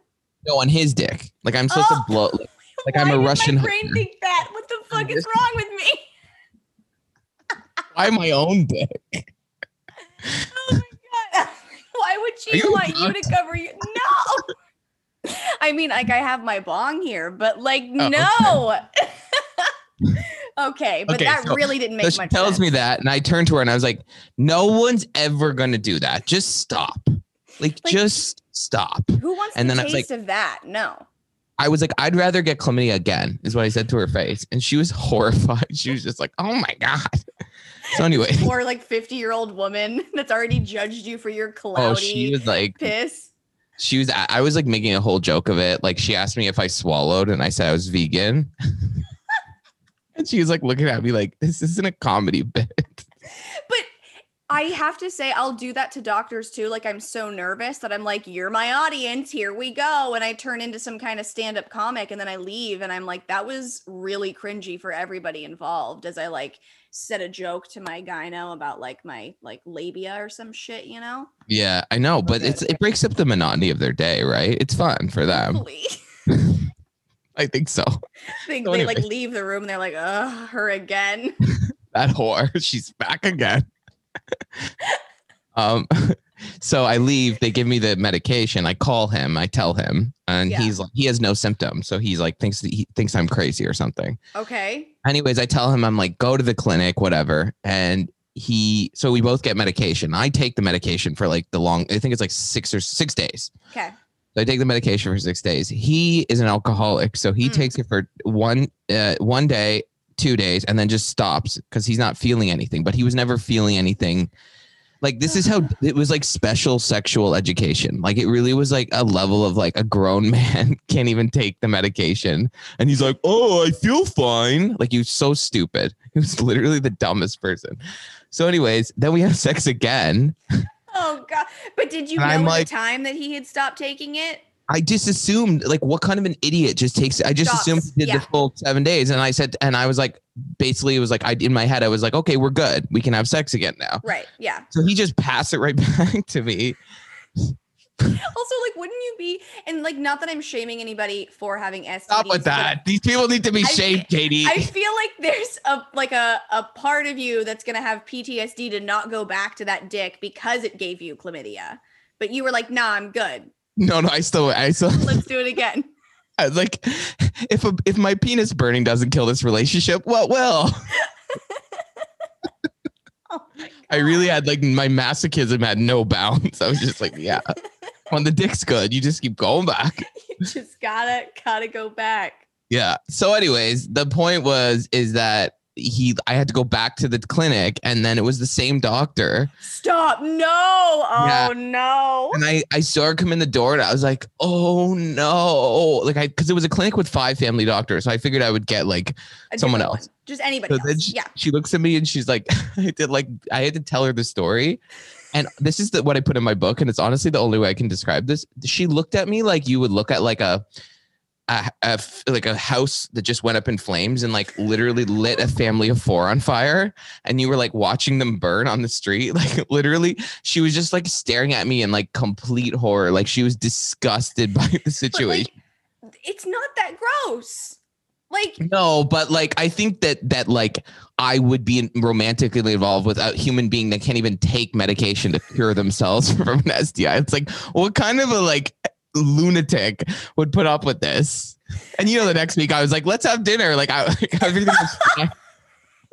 No, on his dick. Like I'm supposed Oh. to blow. Like, Like I'm a Russian my brain think that what the fuck is wrong with me why my own dick? Why would she you want you to cover you no i mean like i have my bong here but like Oh, no okay but Okay, that so- really didn't make So she much tells sense. me that, and I turned to her and I was like, "No one's ever gonna do that. Just stop. Like, Like- just stop." Who wants And the then I was taste of that? No. I was like, I'd rather get chlamydia again, is what I said to her face. And she was horrified. She was just like, oh my God. So anyway. Or like 50 year old woman that's already judged you for your cloudy Oh, she was like piss. she was I was like making a whole joke of it. Like she asked me if I swallowed and I said I was vegan. and she was like looking at me like, this isn't a comedy bit. I have to say, I'll do that to doctors too. Like, I'm so nervous that I'm like, you're my audience. Here we go. And I turn into some kind of stand up comic and then I leave. And I'm like, that was really cringy for everybody involved as I like said a joke to my gyno about like my like labia or some shit, you know? Yeah, I know, but it's it breaks up the monotony of their day, right? It's fun for them. I think so. they, So they like leave the room and they're like, ugh, her again. That whore, she's back again. um so I leave, they give me the medication. I call him, I tell him, and Yeah. he's like he has no symptoms. So he's like thinks he thinks I'm crazy or something. Okay. anyways, I tell him I'm like, go to the clinic, whatever. And he, so we both get medication. I take the medication for like the long, I think it's like six or six days. Okay. So I take the medication for six days. He is an alcoholic, so he Mm. takes it for one, uh, one day, two days, and then just stops because he's not feeling anything. But he was never feeling anything. Like this is how it was like special sexual education. Like it really was like a level of like a grown man can't even take the medication, and he's like, "Oh, I feel fine." Like he was so stupid. He was literally the dumbest person. So, anyways, then we have sex again. Oh God. But did you And know I'm at like- the time that he had stopped taking it? I just assumed like what kind of an idiot just takes I just Stops, assumed he did yeah. the full seven days and I said and I was like basically it was like I in my head I was like okay we're good we can have sex again now Right. Yeah. so he just passed it right back to me Also, like, wouldn't you be and like not that I'm shaming anybody for having STDs. stop with that these people need to be I- shamed Katie I feel like there's a like a, a part of you that's gonna have PTSD to not go back to that dick because it gave you chlamydia. But you were like, nah, I'm good. No no I still I still Let's do it again. I was like if a, if my penis burning doesn't kill this relationship what will Oh I really had like my masochism had no bounds I was just like yeah when the dick's good you just keep going back you just gotta gotta go back. Yeah. So, anyways, the point was is that he I had to go back to the clinic and then it was the same doctor. Stop. No. Oh Yeah. no. And I, I saw her come in the door and I was like, oh no. Like I because it was a clinic with five family doctors. So I figured I would get like A someone else. one. Just anybody so she, yeah. she looks at me and she's like, I did like I had to tell her the story. And this is the, what I put in my book, and it's honestly the only way I can describe this. She looked at me like you would look at like a, a, a like a house that just went up in flames and like literally lit a family of four on fire, and you were like watching them burn on the street. Like literally, she was just like staring at me in like complete horror, like she was disgusted by the But situation. like, it's not that gross. Like No, but like I think that that like I would be romantically involved with a human being that can't even take medication to cure themselves from an STI. It's like what kind of a like lunatic would put up with this? And you know, the next week I was like, let's have dinner. Like I like, everything was fine.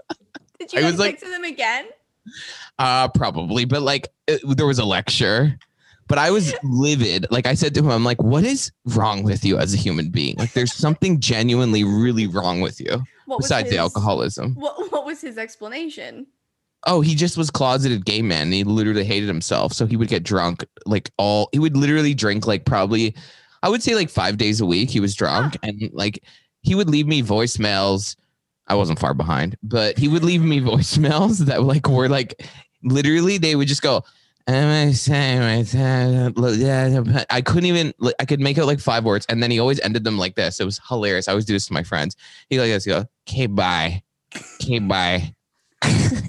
did you I was like- to them again? uh probably, but like it, there was a lecture. But I was livid. Like I said to him, I'm like, what is wrong with you as a human being? Like there's something genuinely really wrong with you What besides the alcoholism. What what was his explanation? Oh, he just was closeted gay man. And he literally hated himself. So he would get drunk like all he would literally drink like probably I would say like five days a week. He was drunk ah. and like he would leave me voicemails. I wasn't far behind, but he would leave me voicemails that like were like literally they would just go. I couldn't even I could make out like five words and then he always ended them like this. It was hilarious. I always do this to my friends. He like this, he go, okay, bye. Okay, bye.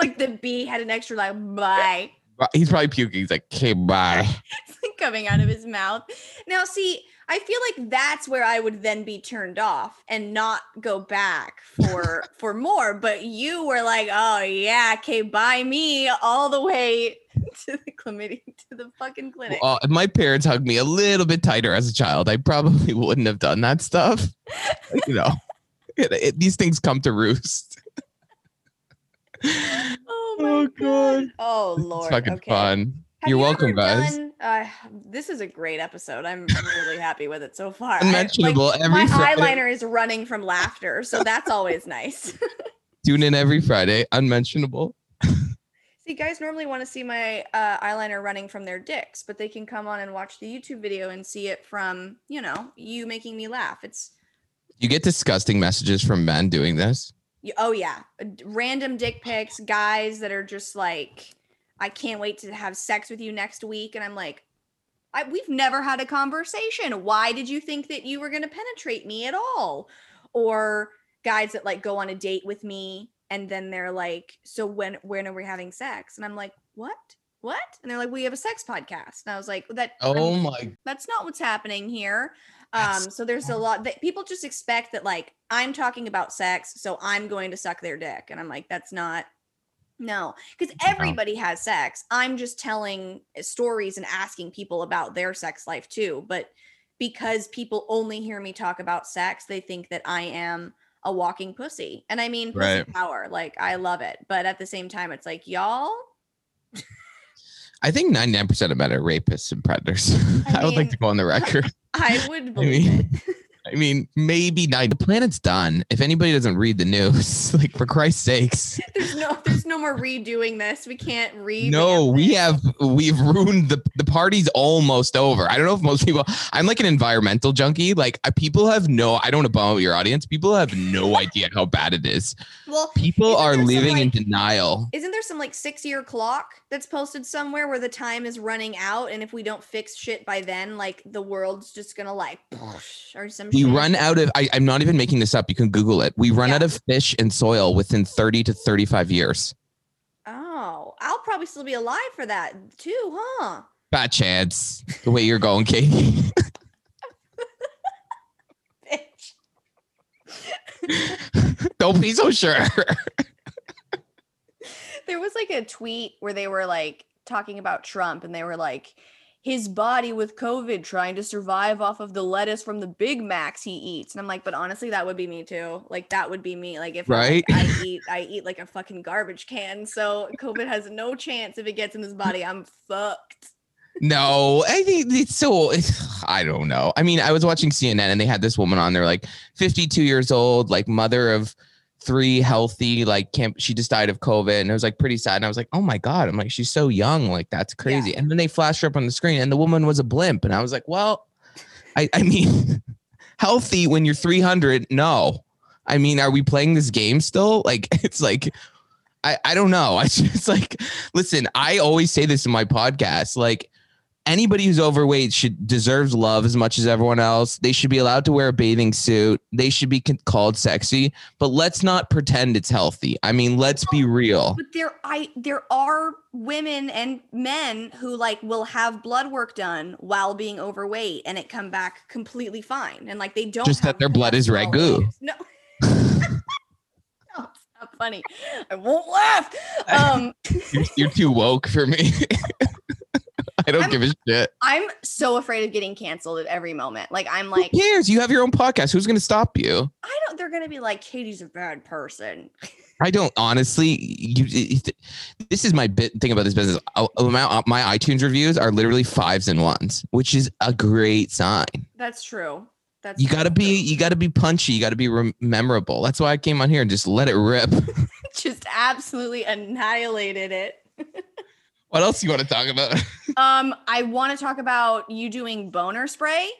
Like the bee had an extra like bye. He's probably puking. He's like, okay, bye. It's like coming out of his mouth. Now, see, I feel like that's where I would then be turned off and not go back for for more. But you were like, oh yeah, okay, bye me all the way to the chlamydia to the fucking clinic. Well, if my parents hugged me a little bit tighter as a child, I probably wouldn't have done that stuff. you know, it, it- these things come to roost. Oh my oh, god. God. Oh It's lord. fucking okay. fun. Have You're you welcome, guys. done- uh, this is a great episode. I'm really happy with it so far. I- Unmentionable like, every my Friday. eyeliner is running from laughter, so that's always nice. Tune in every Friday. Unmentionable. see, guys normally want to see my uh, eyeliner running from their dicks, but they can come on and watch the YouTube video and see it from you know you making me laugh. It's You get disgusting messages from men doing this. Oh yeah, uh, random dick pics, guys that are just like, I can't wait to have sex with you next week, and I'm like. I, we've never had a conversation. Why did you think that you were going to penetrate me at all? Or guys that like go on a date with me and then they're like, "So when when are we having sex?" And I'm like, "What? What?" And they're like, "We have a sex podcast." And I was like, "That Oh my that's not what's happening here." Um, so there's a lot that people just expect that like I'm talking about sex, so I'm going to suck their dick, and I'm like, that's not. No, because everybody has sex. I'm just telling uh, stories and asking people about their sex life too. But because people only hear me talk about sex, they think that I am a walking pussy. And I mean, pussy Right. power. Like, I love it. But at the same time, it's like, y'all, I think 99% of men are rapists and predators. I, I would like to go on the record. I would believe mean, it. I mean, maybe nine. The planet's done. If anybody doesn't read the news, like for Christ's sakes, There's no, there's no more redoing this. We can't read. no, we have we've ruined the the party's almost over. I don't know if most people. I'm like an environmental junkie. Like uh, people have no. I don't want to bum out your audience. People have no idea how bad it is. Well, People are living in denial. isn't there some like six year clock that's posted somewhere where the time is running out, and if we don't fix shit by then, like the world's just gonna like or some. We run out of. I, I'm not even making this up. You can Google it. We run Yeah. out of fish and soil within 30 to 35 years. Oh, I'll probably still be alive for that too, huh? Bad chance. The way you're going, Katie. Bitch. don't be so sure. there was like a tweet where they were like talking about Trump and they were like his body with COVID trying to survive off of the lettuce from the Big Macs he eats. And I'm like, but honestly, that would be me too. Like that would be me. Like if I- Right? I, eat, I eat like a fucking garbage can. So COVID has no chance if it gets in this body. I'm fucked. No, I think it's so. It's, I don't know. I mean, I was watching CNN and they had this woman on there, like 52 years old, like mother of three, healthy, like can't. She just died of COVID, and it was like pretty sad. And I was like, oh my god, I'm like, she's so young, like that's crazy. And then they flashed her up on the screen, and the woman was a blimp, and I was like, well, I, I mean, healthy when you're 300, no. I mean, are we playing this game still? Like, it's like. I, I don't know. I just like listen, I always say this in my podcast. Like anybody who's overweight should deserves love as much as everyone else. They should be allowed to wear a bathing suit. They should be called sexy, but let's not pretend it's healthy. I mean, let's be real. But there I there are women and men who like will have blood work done while being overweight and it come back completely fine. And like they don't Just that their blood is ragu. issues. No. no, it's not funny. I won't laugh. Um You're, you're too woke for me. I don't I'm- give a shit. I'm so afraid of getting canceled at every moment. Like I'm like, Who cares? You have your own podcast. Who's going to stop you? I don't they're gonna be like, Katie's a bad person. I don't honestly. You, this is my bit thing about this business. Uh, My, my iTunes reviews are literally fives and ones, which is a great sign. That's true. That's You got to be, you got to be punchy. You got to be rem- memorable. That's why I came on here and just let it rip. just absolutely annihilated it. What else you want to talk about? Um, I want to talk about you doing boner spray.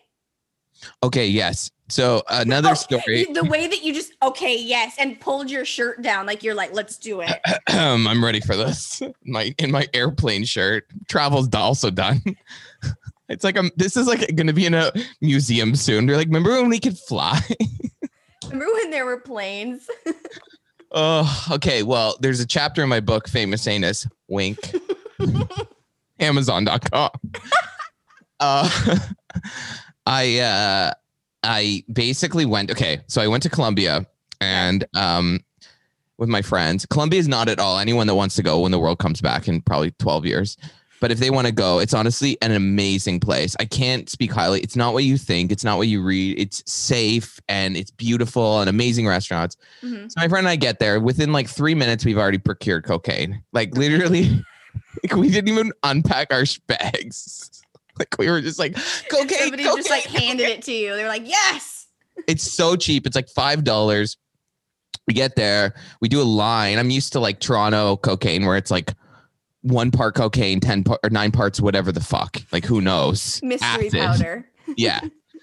okay, yes. So another Oh, story. The way that you just okay, yes, and pulled your shirt down, like you're like, let's do it. I'm ready for this. My in my airplane shirt. Travel's also done. It's like I'm. This is like going to be in a museum soon. They're like, remember when we could fly? Remember when there were planes? Oh, okay. Well, there's a chapter in my book, Famous Anus. Wink. Amazon.com. uh, I uh, I basically went. Okay, so I went to Colombia and um, with my friends. Colombia is not at all anyone that wants to go when the world comes back in probably 12 years. But if they want to go, it's honestly an amazing place. I can't speak highly. It's not what you think. It's not what you read. It's safe and it's beautiful and amazing restaurants. Mhm. So my friend and I get there. Within like three minutes, we've already procured cocaine. Like literally, Like we didn't even unpack our bags. Like we were just like cocaine. Somebody cocaine, just like handed it to you. They were like, yes. it's so cheap. It's like five dollars. We get there, we do a line. I'm used to like Toronto cocaine where it's like one part cocaine, ten par- or nine parts, whatever the fuck. Like who knows? Mystery Acid. powder. Yeah.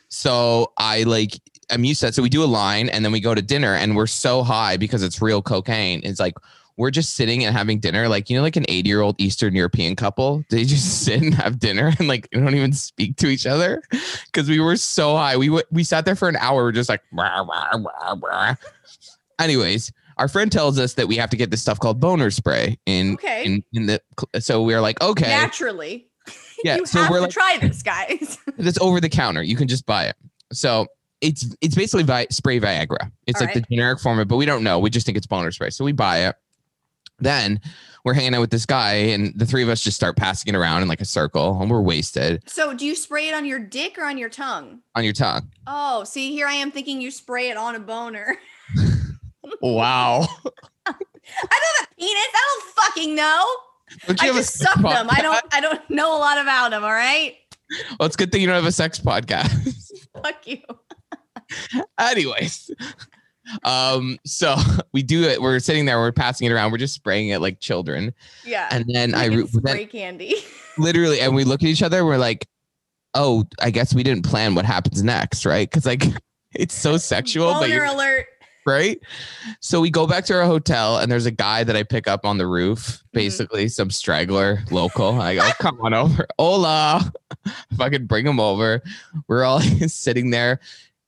so I like I'm used to that. So we do a line and then we go to dinner and we're so high because it's real cocaine. It's like we're just sitting and having dinner, like you know, like an 80 year old Eastern European couple. They just sit and have dinner and like don't even speak to each other because we were so high. We w- we sat there for an hour. We're just like, "Rah, rah, rah, rah." anyways. Our friend tells us that we have to get this stuff called boner spray in Okay. in, in the. So we're like, okay, Naturally. yeah. you so have we're to like, try this, guys. that's over the counter. You can just buy it. So it's it's basically vi- spray Viagra. It's All like the generic form of it, but we don't know. We just think it's boner spray. So we buy it. Then we're hanging out with this guy, and the three of us just start passing it around in like a circle, and we're wasted so, do you spray it on your dick or on your tongue? on your tongue. Oh, see, here I am thinking you spray it on a boner. Wow. I don't have a penis. I don't fucking know. Don't I you have a just sex suck them. I don't. I don't know a lot about them. All right. Well, it's a good thing you don't have a sex podcast. Fuck you. Anyways. Um, so we do it. We're sitting there, we're passing it around, we're just spraying it like children. Yeah. And then I Like it's then- spray candy. literally and we look at each other we're like oh i guess we didn't plan what happens next right because like it's so sexual but Boner you're alert. right so we go back to our hotel and there's a guy that i pick up on the roof basically some straggler local i go come on over hola if i could bring him over we're all sitting there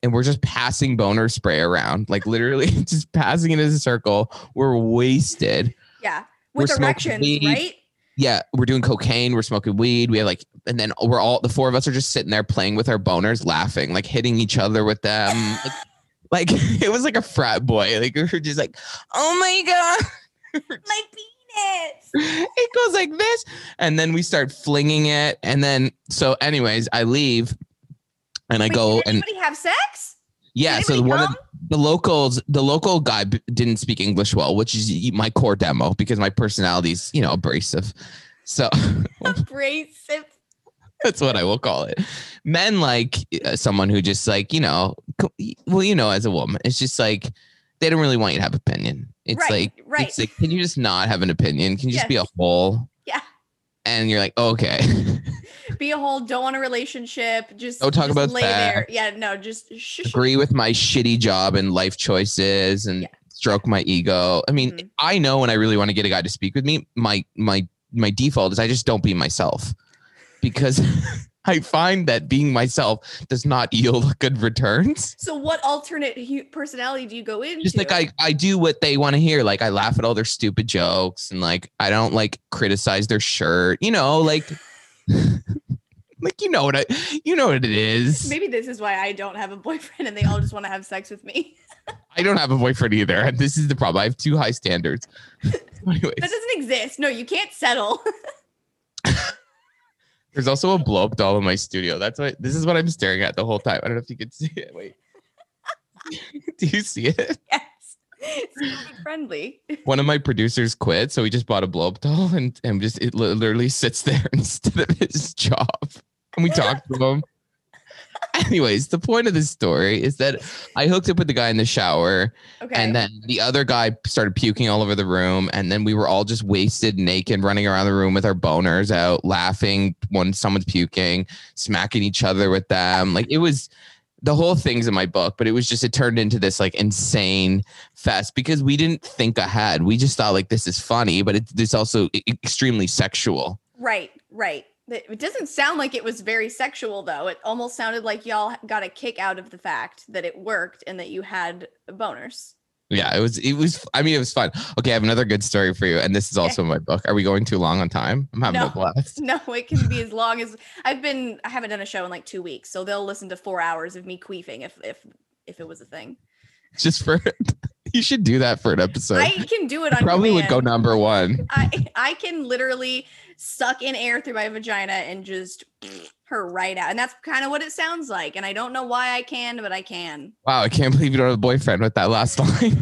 and we're just passing boner spray around like literally just passing it in a circle we're wasted Yeah. We're With erections, right? yeah, we're doing cocaine, we're smoking weed, we have like, and then we're all the four of us are just sitting there playing with our boners, laughing, like hitting each other with them. like, like, it was like a frat boy. Like we were just like, oh my god, My penis. it goes like this, and then we start flinging it, and then so, anyways, I leave, and I Wait, go did and have sex? yeah, so one of the locals, the local guy b- didn't speak English well, which is my core demo because my personality's you know abrasive. So abrasive. That's what I will call it. Men like uh, someone who just like, you know, well, you know, as a woman, it's just like they don't really want you to have opinion. It's Right, like, right. it's like, can you just not have an opinion? Can you just be a Yes. whole? And you're like, okay. Be a whole. Don't want a relationship. Just Don't talk just about lay that. there. Yeah. No. Just shh. Agree with my shitty job and life choices and Yeah. stroke my ego. I mean, Mhm. I know when I really want to get a guy to speak with me, my my my default is I just don't be myself because I find that being myself does not yield good returns. So, what alternate hu- personality do you go into? just like I, I do what they want to hear. Like I laugh at all their stupid jokes and like I don't like criticize their shirt. You know, like like you know what I you know what it is. Maybe this is why I don't have a boyfriend and they all just want to have sex with me. I don't have a boyfriend either. And this is the problem. I have too high standards. Anyways, That doesn't exist. No, you can't settle. There's also a blow up doll in my studio. That's what this is what I'm staring at the whole time. I don't know if you can see it. Wait. do you see it? yes. It's friendly. one of my producers quit, so we just bought a blow up doll and and just it literally sits there instead of his job, and we talk to him. Anyways, the point of this story is that I hooked up with the guy in the shower, Okay. and then the other guy started puking all over the room, and then we were all just wasted, naked, running around the room with our boners out, laughing when someone's puking, smacking each other with them. Like it was the whole thing's in my book, but it was just it turned into this like insane fest because we didn't think ahead. We just thought like this is funny, but it, it's also extremely sexual. right, right. It doesn't sound like it was very sexual though. It almost sounded like y'all got a kick out of the fact that it worked and that you had boners. Yeah, it was. It was. I mean, it was fun. Okay, I have another good story for you, and this is also in my book. Are we going too long on time? I'm having No. a blast. No, it can be as long as I've been. I haven't done a show in like two weeks, so they'll listen to four hours of me queefing if if if it was a thing. Just for you should do that for an episode. I can do it on Probably would go number one. I I can literally suck in air through my vagina and just her right out, and that's kind of what it sounds like. And I don't know why I can, but I can. Wow, I can't believe you don't have a boyfriend with that last line.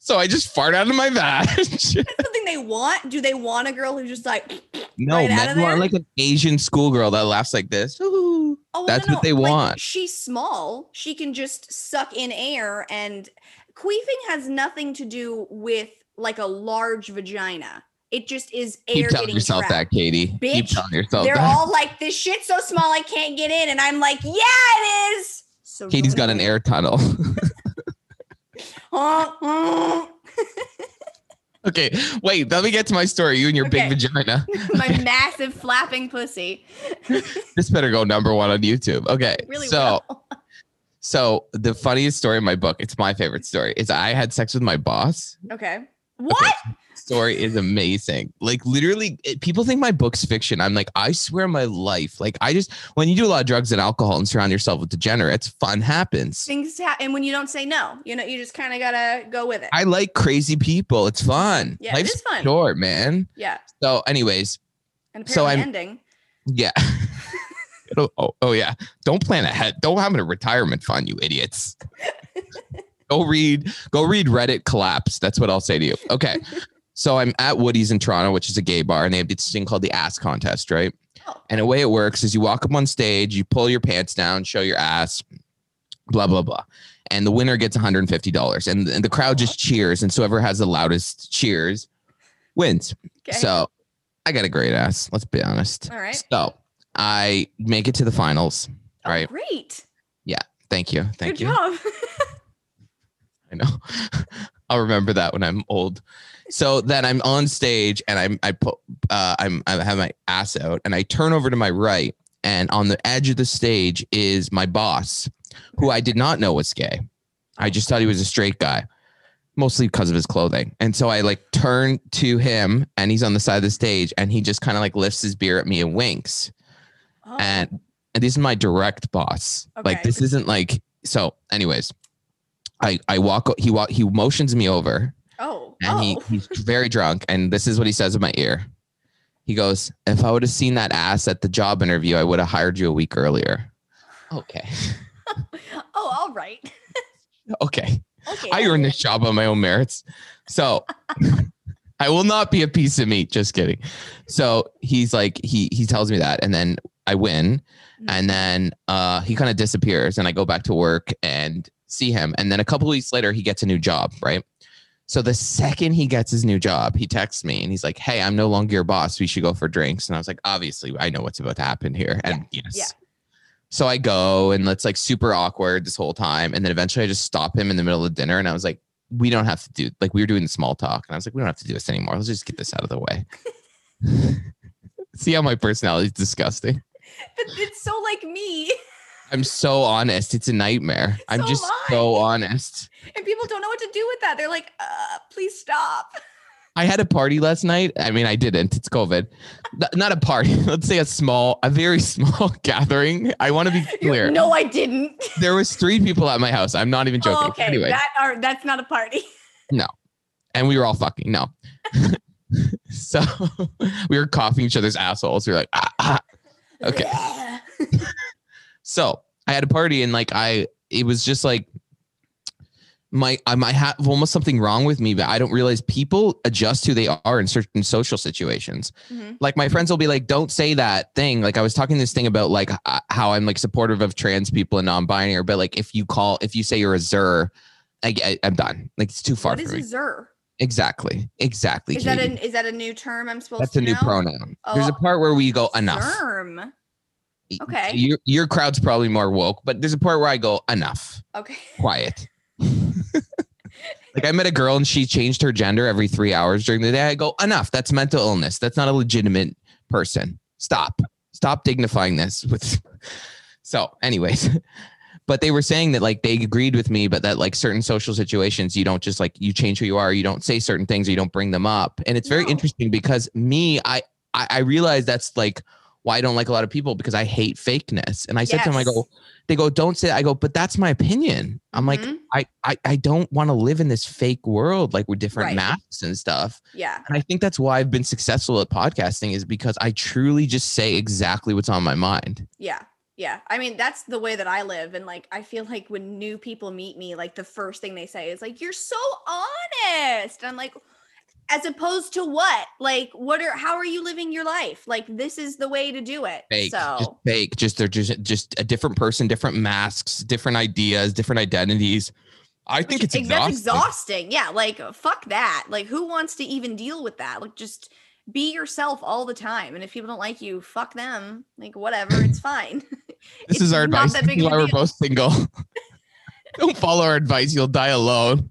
So I just fart out of my vag. Something they want. Do they want a girl who's just like no, Right men want like an Asian schoolgirl that laughs like this. Ooh. Oh, well, That's no, what they no, like, want. she's small. She can just suck in air, and queefing has nothing to do with like a large vagina. It just is air Keep telling yourself trapped. that, Katie. Keep Bitch, telling yourself They're that. all like, "This shit's so small, I can't get in," and I'm like, "Yeah, it is." So Katie's got an air tunnel. Okay, wait. Let me get to my story. You and your Okay. big vagina. My massive flapping pussy. This better go number one on YouTube. Okay, really so will. so the funniest story in my book. It's my favorite story. Is I had sex with my boss. Okay. What? Story is amazing. Like literally, it- people think my book's fiction. I'm like, I swear my life. Like I just when you do a lot of drugs and alcohol and surround yourself with degenerates, fun happens. Things happen, and when you don't say no, you know, you just kind of gotta go with it. I like crazy people. It's fun. Yeah, it Life's is fun. short, man. yeah. So, anyways, And So I'm- ending. yeah. oh, oh, oh, yeah. Don't plan ahead. Don't have a retirement fund, you idiots. go read. Go read Reddit collapse. That's what I'll say to you. Okay. So I'm at Woody's in Toronto, which is a gay bar, and they have this thing called the ass contest, right? Oh. And the way it works is you walk up on stage, you pull your pants down, show your ass, blah blah blah, and the winner gets 150 dollars, and, and the crowd just cheers, and so whoever has the loudest cheers wins. Okay. So I got a great ass. Let's be honest. All right. So I make it to the finals. Oh, right. Great. Yeah. Thank you. Thank Good you. job. I know. I'll remember that when I'm old. So then I'm on stage and I'm I put uh I'm I have my ass out and I turn over to my right and on the edge of the stage is my boss, who I did not know was gay. I just thought he was a straight guy, mostly because of his clothing. And so I like turn to him and he's on the side of the stage and he just kind of like lifts his beer at me and winks. Oh, and and this is my direct boss. Okay. Like this isn't like so. Anyways, I I walk. He walk. He motions me over, oh. and he oh. he's very drunk. And this is what he says in my ear. He goes, "If I would have seen that ass at the job interview, I would have hired you a week earlier." Okay, oh, all right. okay. Okay. I earned this job on my own merits. So I will not be a piece of meat. Just kidding. So he's like, he he tells me that, and then I win, and then uh, he kind of disappears, and I go back to work and see him, and then a couple weeks later, he gets a new job, right? So the second he gets his new job, he texts me and he's like, "Hey, I'm no longer your boss. We should go for drinks." And I was like, "Obviously, I know what's about to happen here." And yes. yeah. So I go and it's like super awkward this whole time. And then eventually I just stop him in the middle of dinner and I was like, we don't have to do like we were doing the small talk. And I was like, we don't have to do this anymore. Let's just get this out of the way. See how my personality is disgusting. But it's so like me. I'm so honest. It's a nightmare. I'm just so honest. And people don't know what to do with that. They're like, uh, please stop. I had a party last night. I mean, I didn't. It's COVID. Not a party. Let's say a small, a very small gathering. I want to be clear. No, I didn't. There was three people at my house. I'm not even joking. Oh, okay. Anyway, That are that's not a party. No, and we were all fucking no. so we were coughing each other's assholes. We were like, ah, ah. Okay. So I had a party and like I, it was just like my I might have almost something wrong with me, but I don't realize people adjust who they are in certain social situations. Mhm. Like my friends will be like, "Don't say that thing." Like I was talking this thing about like how I'm like supportive of trans people and non-binary, but like if you call if you say you're a zer, I, I'm done. Like it's too far What is me. a zer? Exactly. Exactly. Is that an is that a new term I'm supposed That's to That's a new know? pronoun. There's a Oh, part where we go enough. Zerm. Okay. Your your crowd's probably more woke, but there's a part where I go enough. Okay. Quiet. like I met a girl and she changed her gender every three hours during the day. I go enough. That's mental illness. That's not a legitimate person. Stop. Stop dignifying this with. So, anyways, but they were saying that like they agreed with me, but that like certain social situations, you don't just like you change who you are. You don't say certain things. Or you don't bring them up, and it's very No. interesting because me, I I, I realize that's like why I don't like a lot of people because I hate fakeness. And I said to them, I go, they go, don't say. That. I go, but that's my opinion. I'm like, Mhm. I I, I don't want to live in this fake world like with different Right. masks and stuff. Yeah. And I think that's why I've been successful at podcasting is because I truly just say exactly what's on my mind. Yeah. Yeah. I mean, that's the way that I live. And like, I feel like when new people meet me, like the first thing they say is like, you're so on honest. I'm like, as opposed to what? Like, what are how are you living your life? Like, this is the way to do it. Fake, so just fake. Just they're just just a different person, different masks, different ideas, different identities. I think it's Ex- exhausting. That's exhausting. Yeah, like fuck that. Like who wants to even deal with that? Like just be yourself all the time. And if people don't like you, fuck them. Like whatever, it's fine. This It's is our advice. that big of That's a why we're both single. Don't follow our advice. You'll die alone.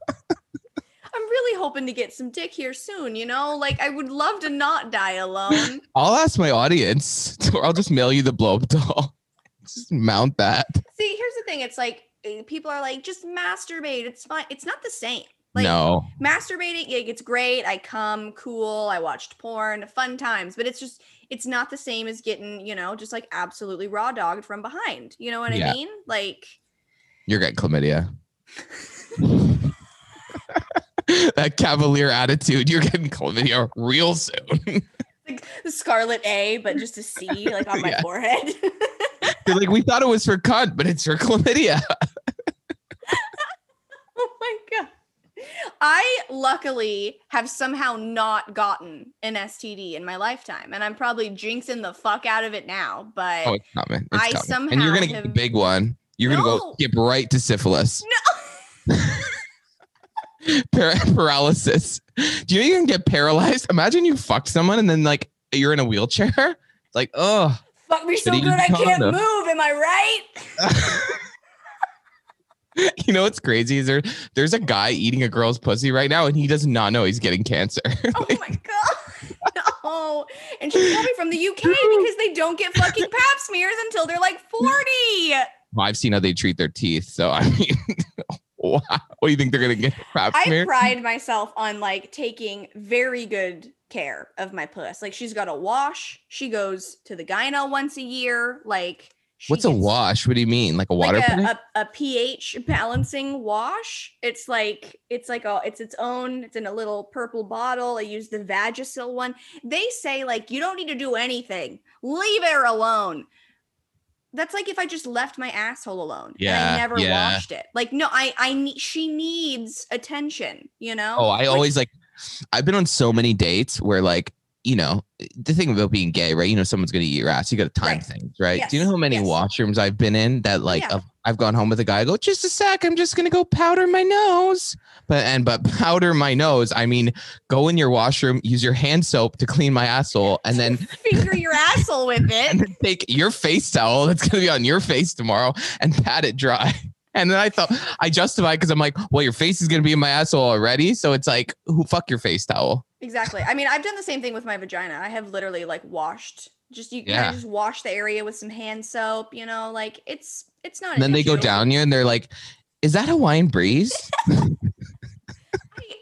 I'm really hoping to get some dick here soon, you know? Like I would love to not die alone. I'll ask my audience, or I'll just mail you the blow up doll. Just mount that. See, here's the thing. It's like eh, people are like, just masturbate. It's fine. It's not the same. Like no, masturbating, like, it's great. I come, cool. I watched porn, fun times. But it's just, it's not the same as getting, you know, just like absolutely raw dogged from behind. You know what Yeah. I mean? Like, you're getting chlamydia. that cavalier attitude, you're getting chlamydia real soon. like the scarlet A, but just a C, like on my Yeah. forehead. Like, we thought it was for cunt, but it's for chlamydia. oh my god. I luckily have somehow not gotten an STD in my lifetime, and I'm probably jinxing the fuck out of it now. But Oh, it's coming. It's I coming. and you're gonna get the big one. You're gonna go skip right to syphilis. no, Par- paralysis. Do you even get paralyzed? Imagine you fucked someone and then like you're in a wheelchair. It's like, oh, fuck me so good I can't move. Am I right? you know what's crazy is there there's a guy eating a girl's pussy right now and he does not know he's getting cancer. Oh my god. No. And she's probably from the UK because they don't get fucking pap smears until they're like 40. Well, I've seen how they treat their teeth, so I mean, wow. What do you think they're gonna get? Crap I smear? pride myself on like taking very good care of my puss. Like she's got a wash. She goes to the gyno once a year. Like she What's a wash? What do you mean? Like a water? Like a, a, a pH balancing wash. It's like it's like a it's its own. It's in a little purple bottle. I use the Vagisil one. They say like you don't need to do anything. Leave her alone. That's like if I just left my asshole alone and Yeah, I never yeah. washed it. Like no, I I need she needs attention. You know. Oh, I Like, always like. I've been on so many dates where like you know the thing about being gay, right? You know, someone's gonna eat your ass. You got to time Right. things, right? Do you know how many yes. washrooms I've been in that like Yeah. I've, gone home with a guy. I go just a sec. I'm just gonna go powder my nose. But and but powder my nose. I mean, go in your washroom, use your hand soap to clean my asshole, and then finger your asshole with it. take your face towel that's gonna be on your face tomorrow and pat it dry. And then I thought I justified because I'm like, well, your face is gonna be in my asshole already, so it's like, who fuck your face towel? Exactly. I mean, I've done the same thing with my vagina. I have literally like washed. Just you Yeah. kind of just wash the area with some hand soap. You know, like it's it's not. And then they go down you and they're like, is that Hawaiian breeze? I,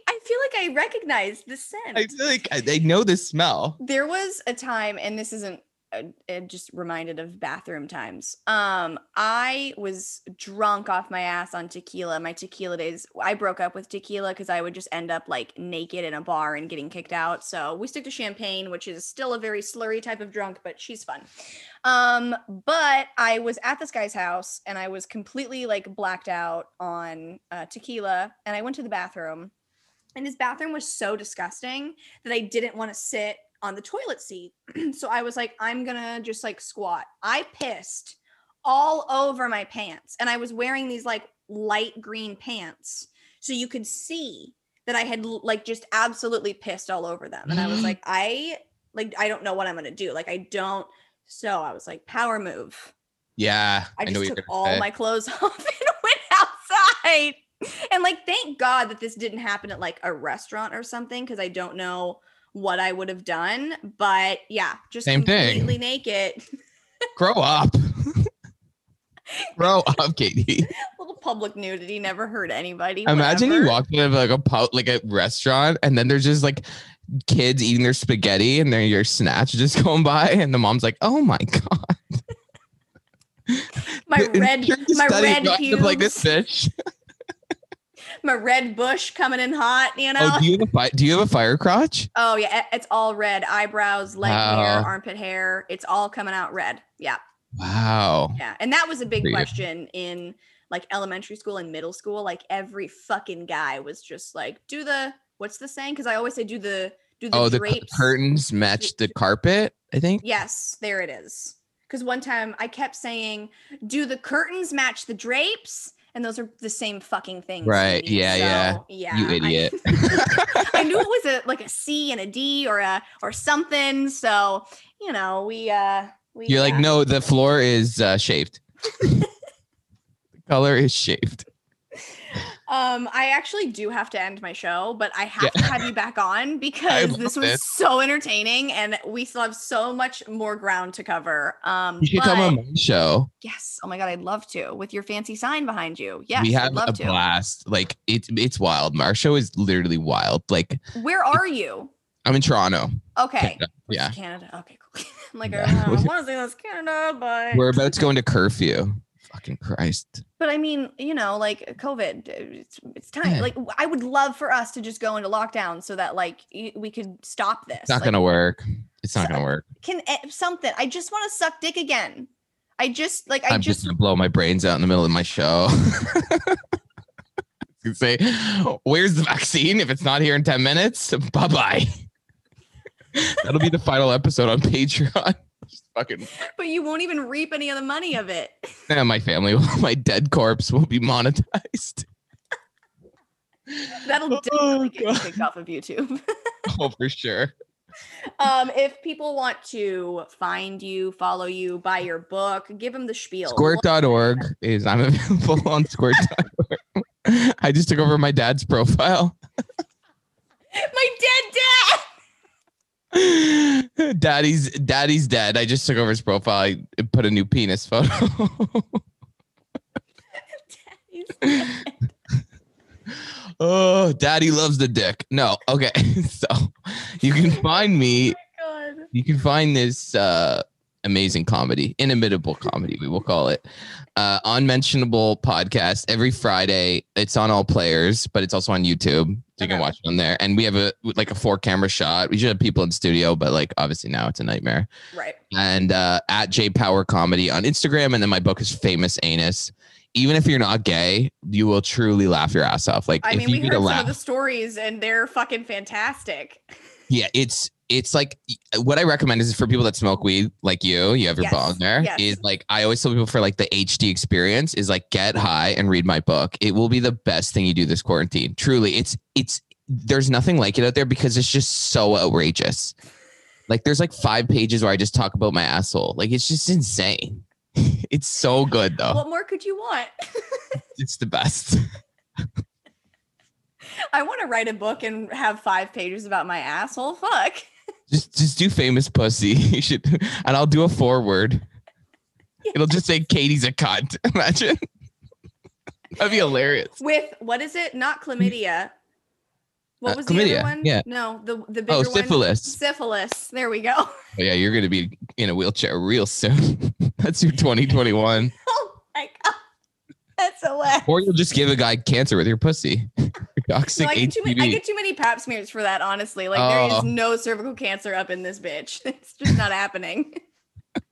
I feel like I recognize the scent. I feel like I, they know the smell. there was a time and this isn't uh, it just reminded of bathroom times. Um i was drunk off my ass on tequila. My tequila days i broke up with tequila because i would just end up like naked in a bar and getting kicked out. So we stick to champagne which is still a very slurry type of drunk but she's fun. Um but i was at this guy's house and i was completely like blacked out on uh, tequila and i went to the bathroom. And his bathroom was so disgusting that I didn't want to sit on the toilet seat. so I was like, I'm gonna just like squat. I pissed all over my pants, and I was wearing these like light green pants, so you could see that I had like just absolutely pissed all over them. And I was mm-hmm. like, I like I don't know what I'm gonna do. Like I don't. So I was like, power move. Yeah, I just you're took all say. my clothes off and went outside. And like, thank God that this didn't happen at like a restaurant or something because I don't know what I would have done. But yeah, just Same thing. completely naked. Grow up. Grow up, Katie. little public nudity never hurt anybody. Imagine you whatever. walk into like a pub, like a restaurant, and then there's just like kids eating their spaghetti, and then your snatch just going by, and the mom's like, "Oh my god!" my red, my red of, like this pubes, fish. My red bush coming in hot. You know. Oh, do you have a fi- do you have a fire crotch? Oh yeah, it's all red. Eyebrows, leg hair, armpit hair. It's all coming out red. Yeah. Wow. Yeah, and that was a big question in like elementary school and middle school. Like every fucking guy was just like, "Do the what's the saying?" Because I always say, "Do the do the oh, the drapes." curtains match the carpet. I think. Yes, there it is. Because one time I kept saying, "Do the curtains match the drapes?" And those are the same fucking things. Right, me. yeah, yeah. So, yeah. You idiot. I knew it was a like a C and a D or a or something. So you know, we uh we You're like, uh, no, the floor is uh, shaved. the color is shaved. Um, I actually do have to end my show, but I have Yeah. to have you back on because this was it. so entertaining and we still have so much more ground to cover. Um, You should come on my show. yes. Oh my god, I'd love to with your fancy sign behind you. Yes, we have love a to. blast. Like it's it's wild. Our show is literally wild. Like Where are you? I'm in Toronto. Okay. Canada. Yeah. Canada. Okay, cool. I'm like, Yeah. "Uh, I want to say that's Canada, but We're about to go into curfew. Fucking Christ. but I mean, you know, like COVID, it's it's time. Yeah. Like I would love for us to just go into lockdown so that like we could stop this. It's not Like, gonna work. It's not So- gonna work. can eh, something. I just want to suck dick again. I just like I I'm just just gonna blow my brains out in the middle of my show. You say, where's the vaccine? If it's not here in 10 minutes, bye bye. That'll be the final episode on Patreon. Just fucking but you won't even reap any of the money of it. yeah, my family, my dead corpse will be monetized. That'll Oh, definitely get God. kicked off of YouTube. Oh, for sure. um, if people want to find you, follow you, buy your book, give them the spiel. Squirt.org is I'm available on squirt.org. I just took over my dad's profile. My dead dad. Daddy's daddy's dead. I just took over his profile. I put a new penis photo. Oh, daddy loves the dick. No, okay. So you can find me. God. You can find this uh, amazing comedy, inimitable comedy, we will call it, uh, unmentionable podcast every Friday. It's on all players, but it's also on YouTube. So you can watch it on there. And we have a like a four camera shot. We should have people in studio, but like obviously now it's a nightmare. Right. and uh, at J Power Comedy on Instagram. And then my book is Famous Anus. Even if you're not gay, you will truly laugh your ass off. Like I if mean, you we need heard a some of the stories and they're fucking fantastic. yeah, it's it's like uh, what I recommend is for people that smoke weed, like you, you have your Yes, bong there. yes. Is like I always tell people for like the HD experience is like get high and read my book. It will be the best thing you do this quarantine. Truly, it's it's there's nothing like it out there because it's just so outrageous. Like there's like five pages where I just talk about my asshole. Like it's just insane. it's so good though. What more could you want? It's the best. I want to write a book and have five pages about my asshole. Fuck. Just just do famous pussy. You should and I'll do a forward. It'll just say Katie's a cunt. Imagine. That'd be hilarious. With what is it? Not chlamydia. What Uh, was the other one? yeah. No, the the bigger Oh, one. syphilis. Syphilis. There we go. Oh, yeah, you're gonna be in a wheelchair real soon. That's your 2021. Oh my god. That's a lot. Or you'll just give a guy cancer with your pussy. Toxic No, I, get too many, I get too many pap smears for that, honestly. Like there Oh. is no cervical cancer up in this bitch. It's just not happening.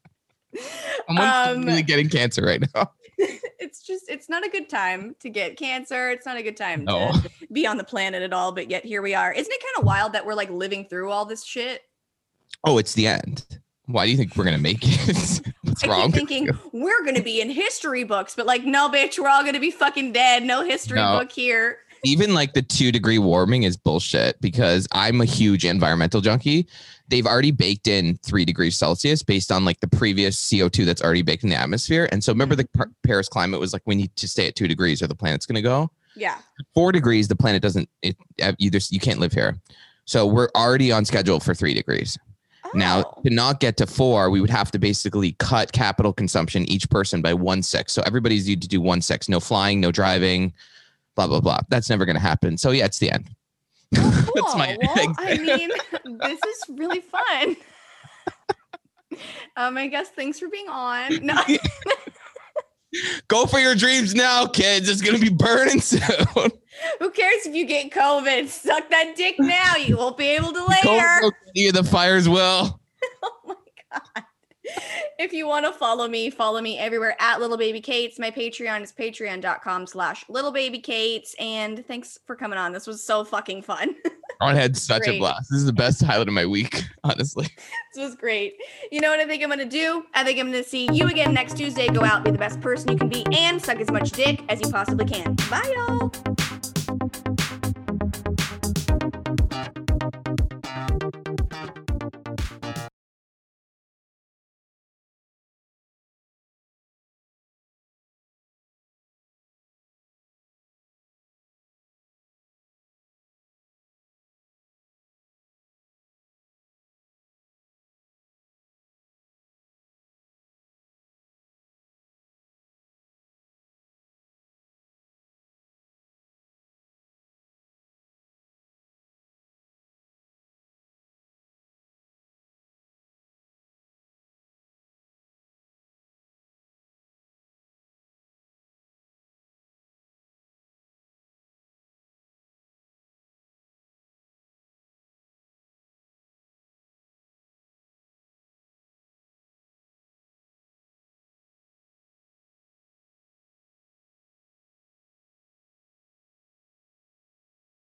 Someone's um, really getting cancer right now. it's just it's not a good time to get cancer. It's not a good time No. to be on the planet at all, but yet here we are. Isn't it kind of wild that we're like living through all this shit? Oh, it's the end. Why do you think we're gonna make it? What's I wrong? thinking we're gonna be in history books, but like, no, bitch, we're all gonna be fucking dead. No history No. book here. Even like the two degree warming is bullshit because I'm a huge environmental junkie. They've already baked in three degrees Celsius based on like the previous CO2 that's already baked in the atmosphere. And so remember the Par- Paris climate was like we need to stay at two degrees or the planet's gonna go. Yeah. four degrees, the planet doesn't. It uh, you just you can't live here. So we're already on schedule for three degrees. Now, Oh. to not get to four, we would have to basically cut capital consumption each person by one six. So everybody's need to do one six. No flying, no driving, blah blah blah. That's never going to happen. So yeah, it's the end. Oh, That's my cool. Well, I mean, this is really fun. um, I guess thanks for being on. No, Go for your dreams now, kids. It's going to be burning soon. who cares if you get COVID? Suck that dick now. You won't be able to Go later. for the fires will. Oh my god. If you want to follow me, follow me everywhere at Little Baby Kate's. My Patreon is patreon.com slash little baby Kate's. And thanks for coming on. This was so fucking fun. I had such Great. a blast. This is the best highlight of my week, honestly. this was great. You know what I think I'm going to do? I think I'm going to see you again next Tuesday. Go out, be the best person you can be, and suck as much dick as you possibly can. Bye, y'all.